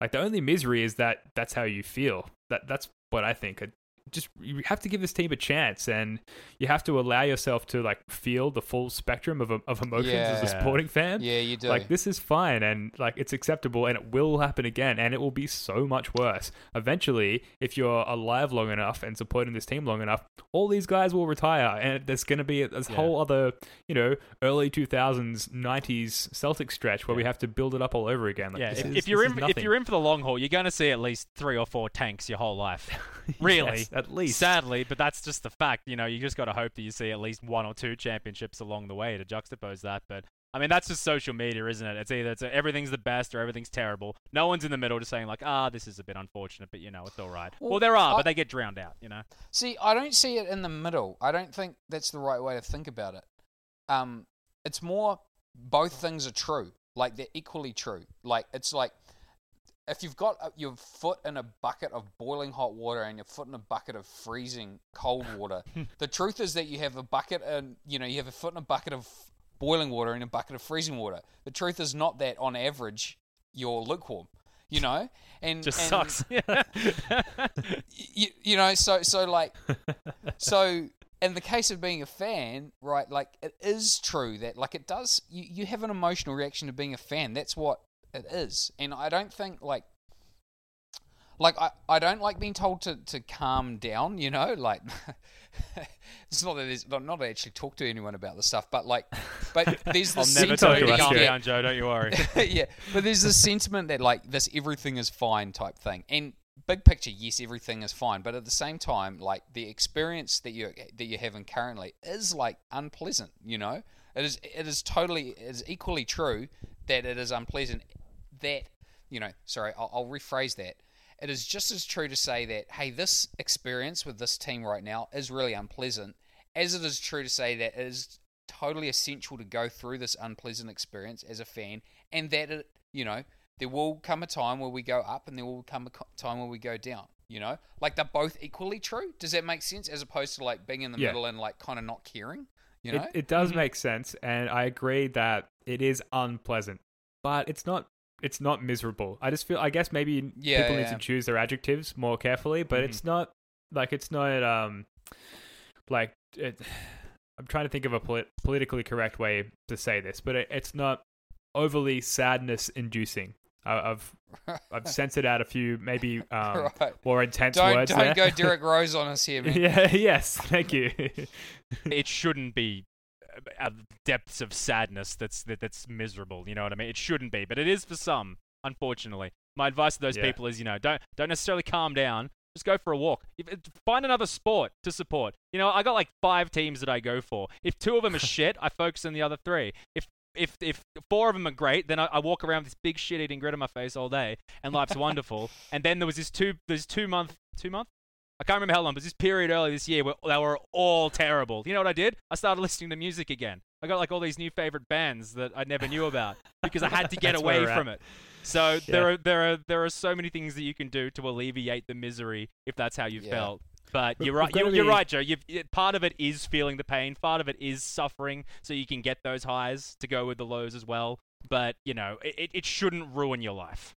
[SPEAKER 1] like the only misery is that that's how you feel. That that's what I think. Just you have to give this team a chance, and you have to allow yourself to like feel the full spectrum of of emotions as a sporting fan.
[SPEAKER 3] Yeah, you do.
[SPEAKER 1] Like this is fine and like it's acceptable and it will happen again and it will be so much worse. Eventually, if you're alive long enough and supporting this team long enough, all these guys will retire and there's going to be this
[SPEAKER 2] Yeah.
[SPEAKER 1] whole other, you know, early 2000s, 90s Celtic stretch where we have to build it up all over again. Like,
[SPEAKER 2] yeah,
[SPEAKER 1] this
[SPEAKER 2] if,
[SPEAKER 1] is-
[SPEAKER 2] if you're
[SPEAKER 1] this
[SPEAKER 2] in
[SPEAKER 1] is
[SPEAKER 2] if you're in for the long haul, you're going to see at least three or four tanks your whole life. *laughs* Really,
[SPEAKER 1] Yes, at least.
[SPEAKER 2] Sadly, but that's just the fact. You know, you just got to hope that you see at least one or two championships along the way to juxtapose that. But I mean, that's just social media, isn't it? It's either it's everything's the best or everything's terrible. No one's in the middle, just saying like, ah, this is a bit unfortunate, but you know, it's all right. Well,
[SPEAKER 3] Well,
[SPEAKER 2] there are,
[SPEAKER 3] I-
[SPEAKER 2] but they get drowned out. You know.
[SPEAKER 3] See, I don't see it in the middle. I don't think that's the right way to think about it. Um, it's more both things are true. Like they're equally true. Like it's like if you've got your foot in a bucket of boiling hot water and your foot in a bucket of freezing cold water, *laughs* the truth is that you have a bucket and you know you have a foot in a bucket of boiling water and a bucket of freezing water. The truth is not that on average you're lukewarm. You know, and
[SPEAKER 2] Just
[SPEAKER 3] and-
[SPEAKER 2] sucks. *laughs*
[SPEAKER 3] you, you know so so like *laughs* so in the case of being a fan right like it is true that like it does you, you have an emotional reaction to being a fan that's what it is and i don't think like like I, I don't like being told to, to calm down you know like *laughs* it's not that there's not, not actually talk to anyone about this stuff but like but there's *laughs*
[SPEAKER 2] I'll
[SPEAKER 3] this
[SPEAKER 2] never
[SPEAKER 1] talk us,
[SPEAKER 2] calm down, Joe. Don't you worry. *laughs*
[SPEAKER 3] yeah, but there's this sentiment that like this everything is fine type thing. And big picture, yes, everything is fine, but at the same time, like the experience that you that you're having currently is like unpleasant. You know, it is it is totally it is equally true that it is unpleasant. That you know, sorry, I'll, I'll rephrase that. It is just as true to say that hey, this experience with this team right now is really unpleasant, as it is true to say that it is totally essential to go through this unpleasant experience as a fan, and that it, you know, there will come a time where we go up, and there will come a time where we go down. You know, like they're both equally true. Does that make sense? As opposed to like being in the
[SPEAKER 1] Yeah.
[SPEAKER 3] middle and like kind of not caring. You know,
[SPEAKER 1] It, it does mm-hmm. make sense, and I agree that it is unpleasant, but it's not. It's not miserable. I just feel. I guess maybe
[SPEAKER 3] Yeah,
[SPEAKER 1] people need to choose their adjectives more carefully, but
[SPEAKER 2] Mhm.
[SPEAKER 1] it's not like it's not um like it, I'm trying to think of a polit- politically correct way to say this, but it, it's not overly sadness inducing. I, I've I've *laughs* censored out a few maybe um,
[SPEAKER 3] Right.
[SPEAKER 1] more intense
[SPEAKER 3] don't
[SPEAKER 1] words.
[SPEAKER 3] don't
[SPEAKER 1] there.
[SPEAKER 3] go Derrick *laughs* Rose on us here, man.
[SPEAKER 1] yeah. *laughs* Yes. Thank you.
[SPEAKER 2] it shouldn't be uh, uh, depths of sadness that's that, that's miserable. You know what I mean? It shouldn't be, but it is for some. Unfortunately, my advice to those
[SPEAKER 1] Yeah.
[SPEAKER 2] people is, you know, don't don't necessarily calm down. Just go for a walk. If, find another sport to support. You know, I got like five teams that I go for. If two of them are *laughs* shit, I focus on the other three. If if if four of them are great, then I, I walk around with this big shit eating grin on my face all day, and life's wonderful. *laughs* And then there was this two this two month two month I can't remember how long, but this period early this year where they were all terrible. You know what I did? I started listening to music again. I got like all these new favorite bands that I never knew about *laughs* because I had to get away from
[SPEAKER 1] at.
[SPEAKER 2] it. So there are there are there are so many things that you can do to alleviate the misery if that's how you
[SPEAKER 3] Yeah.
[SPEAKER 2] felt. But
[SPEAKER 1] We've-
[SPEAKER 2] you're right. You're, you're right, Joe. You've, it, part of it is feeling the pain. Part of it is suffering, so you can get those highs to go with the lows as well. But you know, it- it shouldn't ruin your life.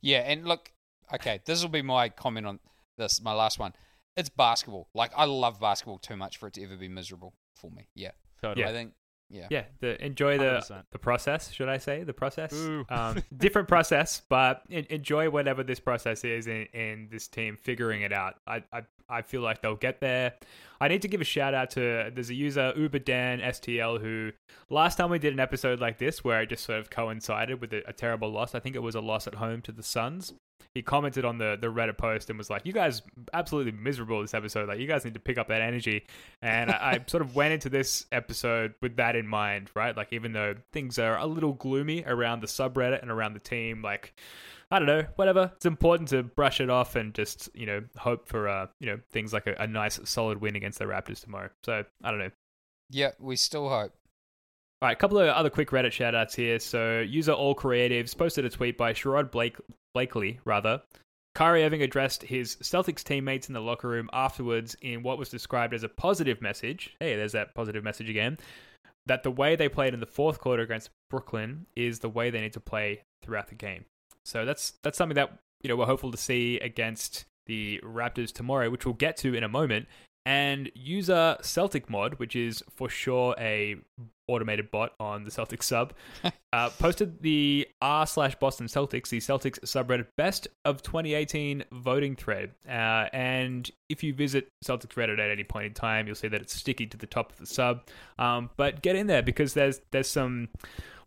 [SPEAKER 3] Yeah, and look, okay, this will be my comment on this, my last one. It's basketball. Like I love basketball too much for it to ever be miserable for me. Yeah,
[SPEAKER 2] Totally.
[SPEAKER 3] I think. Yeah.
[SPEAKER 1] Yeah, the, enjoy the
[SPEAKER 2] 100%.
[SPEAKER 1] the process. Should I say the process? Um, *laughs* different process, but en- enjoy whatever this process is in, in this team figuring it out. I, I I feel like they'll get there. I need to give a shout out to there's a user Uber Dan STL who last time we did an episode like this where it just sort of coincided with a, a terrible loss. I think it was a loss at home to the Suns. He commented on the the Reddit post and was like, "You guys absolutely miserable this episode. Like, you guys need to pick up that energy." And I, I *laughs* sort of went into this episode with that in mind, right? Like, even though things are a little gloomy around the subreddit and around the team, like, I don't know, whatever. It's important to brush it off and just, you know, hope for, uh, you know, things like a, a nice, solid win against the Raptors tomorrow. So, I don't know.
[SPEAKER 3] Yeah, we still hope.
[SPEAKER 1] All right, a couple of other quick Reddit shoutouts here. So, user All Creatives posted a tweet by Sherrod Blake, Blakely, rather. Kyrie Irving addressed his Celtics teammates in the locker room afterwards in what was described as a positive message. Hey, there's that positive message again. That the way they played in the fourth quarter against Brooklyn is the way they need to play throughout the game. So that's that's something that you know we're hopeful to see against the Raptors tomorrow, which we'll get to in a moment. And user Celtic Mod, which is for sure a automated bot on the Celtics sub, *laughs* uh, posted the r slash Boston Celtics, the Celtics subreddit best of 2018 voting thread. Uh, and if you visit Celtics Reddit at any point in time, you'll see that it's sticky to the top of the sub. Um, but get in there because there's there's some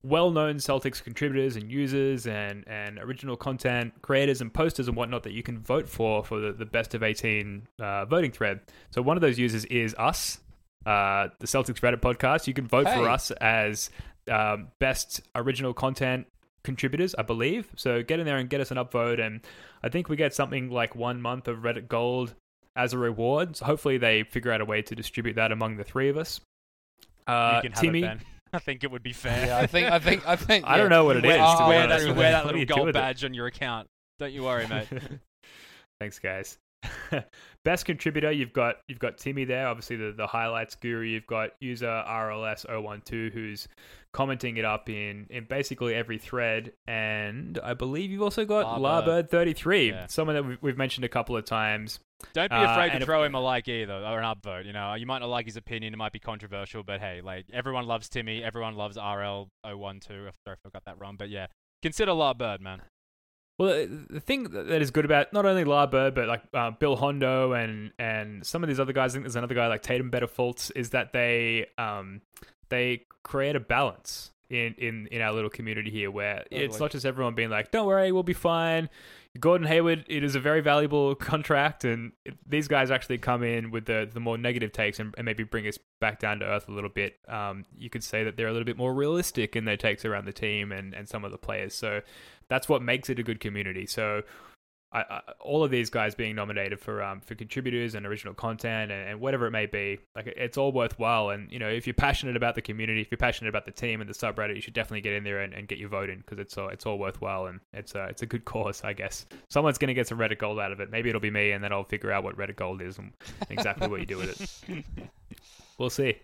[SPEAKER 1] well-known Celtics contributors and users and, and original content creators and posters and whatnot that you can vote for for the, the best of 18 uh, voting thread. So one of those users is us, uh, the Celtics Reddit podcast. You can vote
[SPEAKER 3] Hey.
[SPEAKER 1] for us as um, best original content contributors, I believe. So get in there and get us an upvote. And I think we get something like one month of Reddit Gold as a reward. So hopefully they figure out a way to distribute that among the three of us. Uh,
[SPEAKER 2] you can have
[SPEAKER 1] Timmy.
[SPEAKER 2] I think it would be fair.
[SPEAKER 3] Yeah, I think, I think, I think.
[SPEAKER 1] I don't know what it
[SPEAKER 2] wear,
[SPEAKER 1] is, oh, to
[SPEAKER 2] wear that, wear that little gold
[SPEAKER 1] with it?
[SPEAKER 2] badge on your account. Don't you worry, mate. *laughs*
[SPEAKER 1] Thanks, guys. *laughs* Best contributor, you've got you've got Timmy there, obviously the, the highlights guru. You've got user RLS012 who's commenting it up in, in basically every thread, and I believe you've also got
[SPEAKER 2] Larbird.
[SPEAKER 1] Larbird33,
[SPEAKER 2] Yeah.
[SPEAKER 1] someone that we've, we've mentioned a couple of times.
[SPEAKER 2] Don't be
[SPEAKER 1] Uh,
[SPEAKER 2] afraid
[SPEAKER 1] and
[SPEAKER 2] to
[SPEAKER 1] if-
[SPEAKER 2] throw him a like either, or an upvote. You know, you might not like his opinion; it might be controversial, but hey, like everyone loves Timmy, everyone loves RL012. Sorry if I got that wrong, but yeah, consider La Bird, man.
[SPEAKER 1] Well, the thing that is good about not only Larbird but like uh, Bill Hondo and and some of these other guys. I think there's another guy like Tatum Betterfaults, is that they um they create a balance in in in our little community here where it's not just everyone being like, "Don't worry, we'll be fine." Gordon Hayward, it is a very valuable *laughs* contract, and these guys actually come in with the the more negative takes and, and maybe bring us back down to earth a little bit. Um, you could say that they're a little bit more realistic in their takes around the team and and some of the players. So that's what makes it a good community. So. I, I, all of these guys being nominated for um, for contributors and original content and, and whatever it may be, like it's all worthwhile. And you know, if you're passionate about the community, if you're passionate about the team and the subreddit, you should definitely get in there and, and get your vote in because it's all it's all worthwhile and it's a it's a good *laughs* cause, I guess. Someone's going to get some Reddit gold out of it. Maybe it'll be me, and then I'll figure out what Reddit gold is and exactly what you do with it. *laughs* We'll see.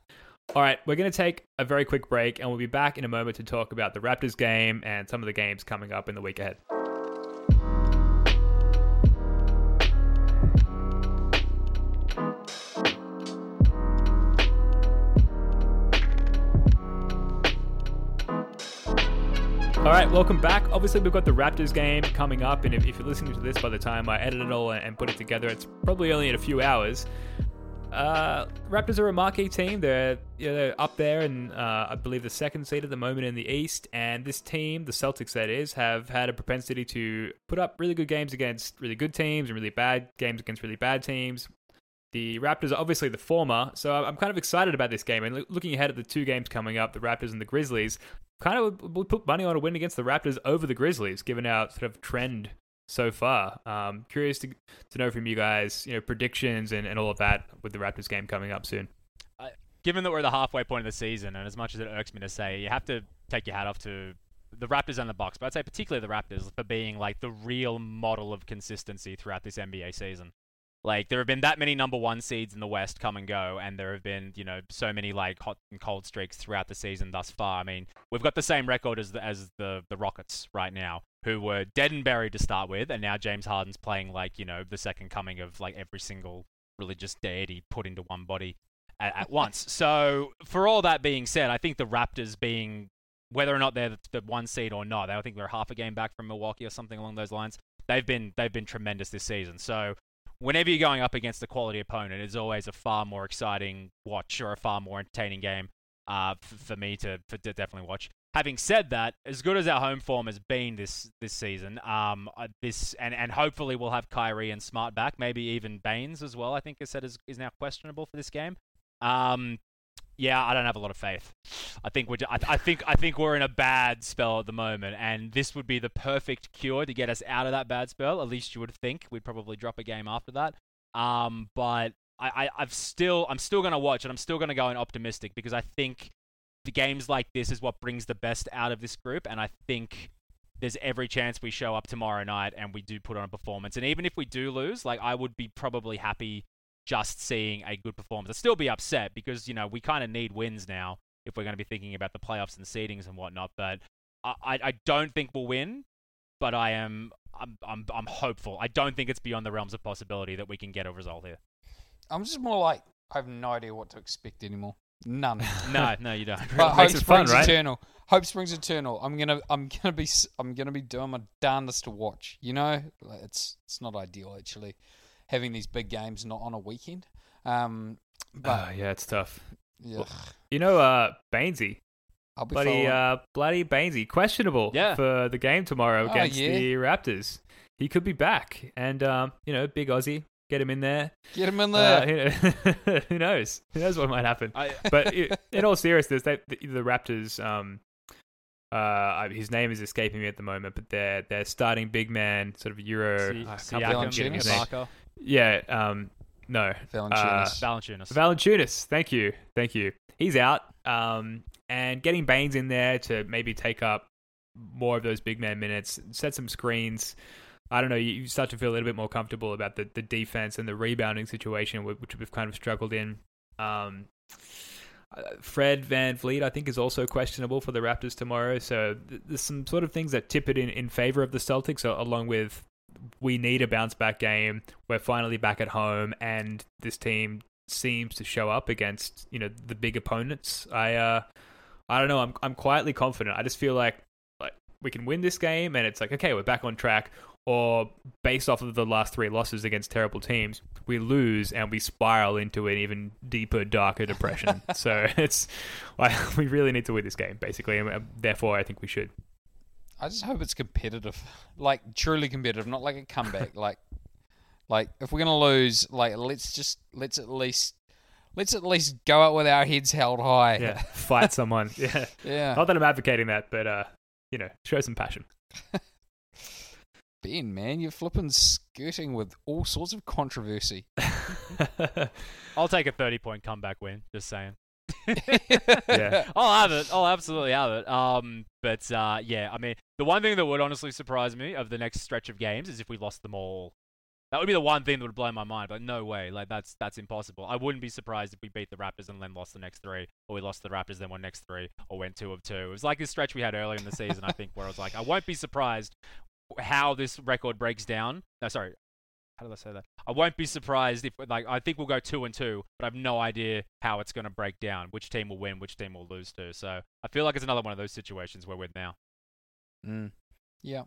[SPEAKER 1] All right, we're going to take a very quick break, and we'll be back in a moment to talk about the Raptors game and some of the games coming up in the week ahead. All right, welcome back. Obviously, we've got the Raptors game coming up, and if, if you're listening to this by the time I edit it all and, and put it together, it's probably only in a few hours. Uh, Raptors are a marquee team. They're, you know, they're up there, and uh, I believe the second seed at the moment in the East. And this team, the Celtics, that is, have had a propensity to put up really good games against really good teams and really bad games against really bad teams. The Raptors are obviously the former, so I'm kind of excited about this game. And looking ahead at the two games coming up, the Raptors and the Grizzlies, kind of would- put money on a win against the Raptors over the Grizzlies, given our sort of trend so far. Um, curious to to know from you guys, you know, predictions and, and all of that with the Raptors game coming up soon.
[SPEAKER 2] Given that we're at the halfway point of the season, and as much as it irks me to say, you have to take your hat off to the Raptors and the Bucks, but I'd say particularly the Raptors for being like the real model of consistency throughout this NBA season. Like there have been that many number one seeds in the West come and go, and there have been you know so many like hot and cold streaks throughout the season thus far. I mean, we've got the same record as the, as the the Rockets right now, who were dead and buried to start with, and now James Harden's playing like you know the second coming of like every single religious deity put into one body at, at *laughs* once. So for all that being said, I think the Raptors being whether or not they're the, the one seed or not, I think they're half a game back from Milwaukee or something along those lines. They've been they've been tremendous this season. So whenever you're going up against a quality opponent, it's always a far more exciting watch or a far more entertaining game uh, f- for me to, for, to definitely watch. Having said that, as good as our home form has been this this season, um, uh, this and, and hopefully we'll have Kyrie and Smart back, maybe even Baynes as well. I think is said is, is now questionable for this game. Um, yeah, I don't have a lot of faith. I think we're. I, I, think. I think we're in a bad spell at the moment, and this would be the perfect cure to get us out of that bad spell. At least you would think we'd probably drop a game after that. Um, but I, I, I've still, I'm still gonna watch, and I'm still gonna go in optimistic because I think the games like this is what brings the best out of this group, and I think there's every chance we show up tomorrow night and we do put on a performance. And even if we do lose, like I would be probably happy just seeing a good performance. I'd still be upset because, you know, we kind of need wins now if we're going to be thinking about the playoffs and seedings and whatnot. But I, I don't think we'll win, but I am I'm, I'm, I'm hopeful. I don't think it's beyond the realms of possibility that we can get a result here.
[SPEAKER 3] I'm just more like I have no idea what to expect anymore. None. *laughs* *laughs*
[SPEAKER 2] no, no, you don't.
[SPEAKER 3] But *laughs* hope
[SPEAKER 1] it fun,
[SPEAKER 3] springs
[SPEAKER 1] right?
[SPEAKER 3] eternal. Hope springs eternal. I'm gonna, I'm gonna be, I'm gonna be doing my darndest to watch. You know, it's, it's not ideal actually, having these big games not on a weekend. Um, but
[SPEAKER 1] Ah, yeah, it's tough.
[SPEAKER 3] yeah,
[SPEAKER 1] You know, uh, Baynesy,
[SPEAKER 3] I'll be
[SPEAKER 1] bloody,
[SPEAKER 3] following.
[SPEAKER 1] uh, bloody Baynesy, questionable
[SPEAKER 2] Yeah.
[SPEAKER 1] for the game tomorrow
[SPEAKER 3] Oh,
[SPEAKER 1] against
[SPEAKER 3] yeah?
[SPEAKER 1] the Raptors. He could be back, and um, you know, big Aussie, get him in there.
[SPEAKER 3] Get him in
[SPEAKER 1] Uh,
[SPEAKER 3] there.
[SPEAKER 1] you know, *laughs* who knows? Who knows what might happen?
[SPEAKER 2] I, *laughs*
[SPEAKER 1] but i in all seriousness, they, the, the Raptors, um, uh, his name is escaping me at the moment, but they're they're starting big man, sort of Euro.
[SPEAKER 2] Si-
[SPEAKER 1] I can't
[SPEAKER 2] Siakam,
[SPEAKER 1] believe I'm getting his name.
[SPEAKER 2] Ibaka,
[SPEAKER 1] Yeah, um, no,
[SPEAKER 3] Valanciunas.
[SPEAKER 2] Valanciunas.
[SPEAKER 1] Valanciunas. Thank you, thank you. He's out, um, and getting Baynes in there to maybe take up more of those big man minutes, set some screens. I don't know. You you start to feel a little bit more comfortable about the, the defense and the rebounding situation, which we've kind of struggled in. Um, uh, Fred VanVleet, I think, is also questionable for the Raptors tomorrow. So there's some sort of things that tip it in, in favor of the Celtics, along with we need a bounce back game. We're finally back at home, and this team seems to show up against you know the big opponents. I uh, I don't know. I'm I'm quietly confident. I just feel like like we can win this game, and it's like okay, we're back on track. Or based off of the last three losses against terrible teams, we lose and we spiral into an even deeper, darker depression. *laughs* so it's like, *laughs* we really need to win this game, basically, and uh, therefore I think we should.
[SPEAKER 3] I just hope it's competitive, like truly competitive, not like a comeback. *laughs* like, like if we're gonna lose, like let's just let's at least let's at least go out with our heads held high.
[SPEAKER 1] Yeah, *laughs* fight someone. Yeah,
[SPEAKER 3] yeah.
[SPEAKER 1] not that I'm advocating that, but uh, you know, show some passion. *laughs*
[SPEAKER 3] Ben, man, you're flipping skirting with all sorts of controversy.
[SPEAKER 2] I'll take a 30 point comeback win. Just saying.
[SPEAKER 1] Yeah. *laughs*
[SPEAKER 2] I'll have it. I'll absolutely have it. Um, but uh, yeah, I mean, the one thing that would honestly surprise me of the next stretch of games is if we lost them all. That would be the one thing that would blow my mind. But no way, like that's that's impossible. I wouldn't be surprised if we beat the Raptors and then lost the next three, or we lost the Raptors then won next three, or went two of two. It was like this stretch we had earlier in the season, I think, where I was like, I won't be surprised how this record breaks down. No, sorry, how did I say that? I won't be surprised if like I think we'll go two and two, but I have no idea how it's going to break down. Which team will win? Which team will lose to? So I feel like it's another one of those situations where we're now.
[SPEAKER 3] Mm. Yeah.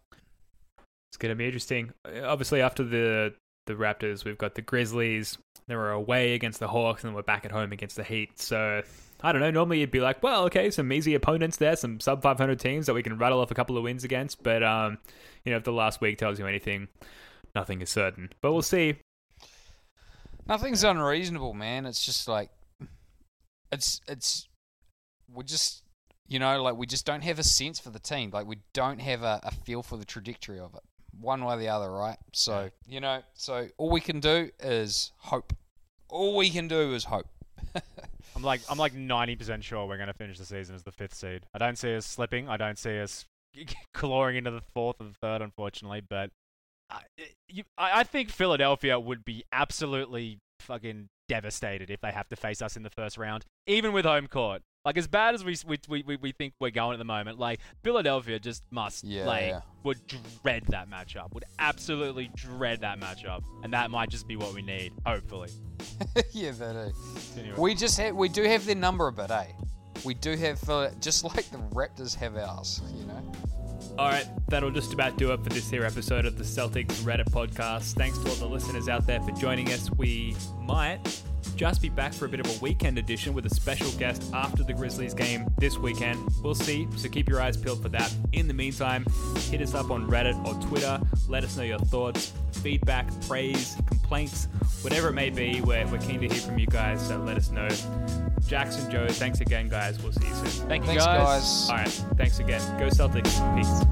[SPEAKER 1] It's going to be interesting. Uh, Obviously, after the the Raptors, we've got the Grizzlies. They were away against the Hawks, and then we're back at home against the Heat. So I don't know. Normally, you'd be like, well, okay, some easy opponents there, some sub 500 teams that we can rattle off a couple of wins against. But um, you know, if the last week tells you anything, nothing is certain. But we'll see.
[SPEAKER 3] Nothing's unreasonable, man. It's just like it's it's we just you know like we just don't have a sense for the team. Like we don't have a, a feel for the trajectory of it, one way or the other, right? So you know, so all we can do is hope. All we can do is hope. *laughs*
[SPEAKER 2] I'm like I'm like 90% sure we're going to finish the season as the fifth seed. I don't see us slipping. I don't see us *laughs* clawing into the fourth and third, unfortunately. But I, you, I I think Philadelphia would be absolutely fucking devastated if they have to face us in the first round, even with home court. Like as bad as we we we, we think we're going at the moment, like Philadelphia just must
[SPEAKER 3] Yeah,
[SPEAKER 2] like
[SPEAKER 3] yeah.
[SPEAKER 2] would dread that matchup, would absolutely dread that matchup, and that might just be what we need, hopefully. *laughs*
[SPEAKER 3] yeah, that is.
[SPEAKER 2] Anyway.
[SPEAKER 3] We just have, we do have their number a bit, eh? We do have Phil- just like the Raptors have ours, you know.
[SPEAKER 1] All right, that'll just about do it for this here episode of the Celtics Reddit podcast. Thanks to all the listeners out there for joining us. We might just be back for a bit of a weekend edition with a special guest after the Grizzlies game this weekend. We'll see, so keep your eyes peeled for that. In the meantime, hit us up on Reddit or Twitter. Let us know your thoughts, feedback, praise, complaints, whatever it may be. We're, we're keen to hear from you guys, so let us know. Jackson, Joe, thanks again, guys. We'll see you soon.
[SPEAKER 2] Thank you
[SPEAKER 3] Thanks,
[SPEAKER 2] guys.
[SPEAKER 3] guys.
[SPEAKER 1] All right, thanks again. Go Celtics. Peace.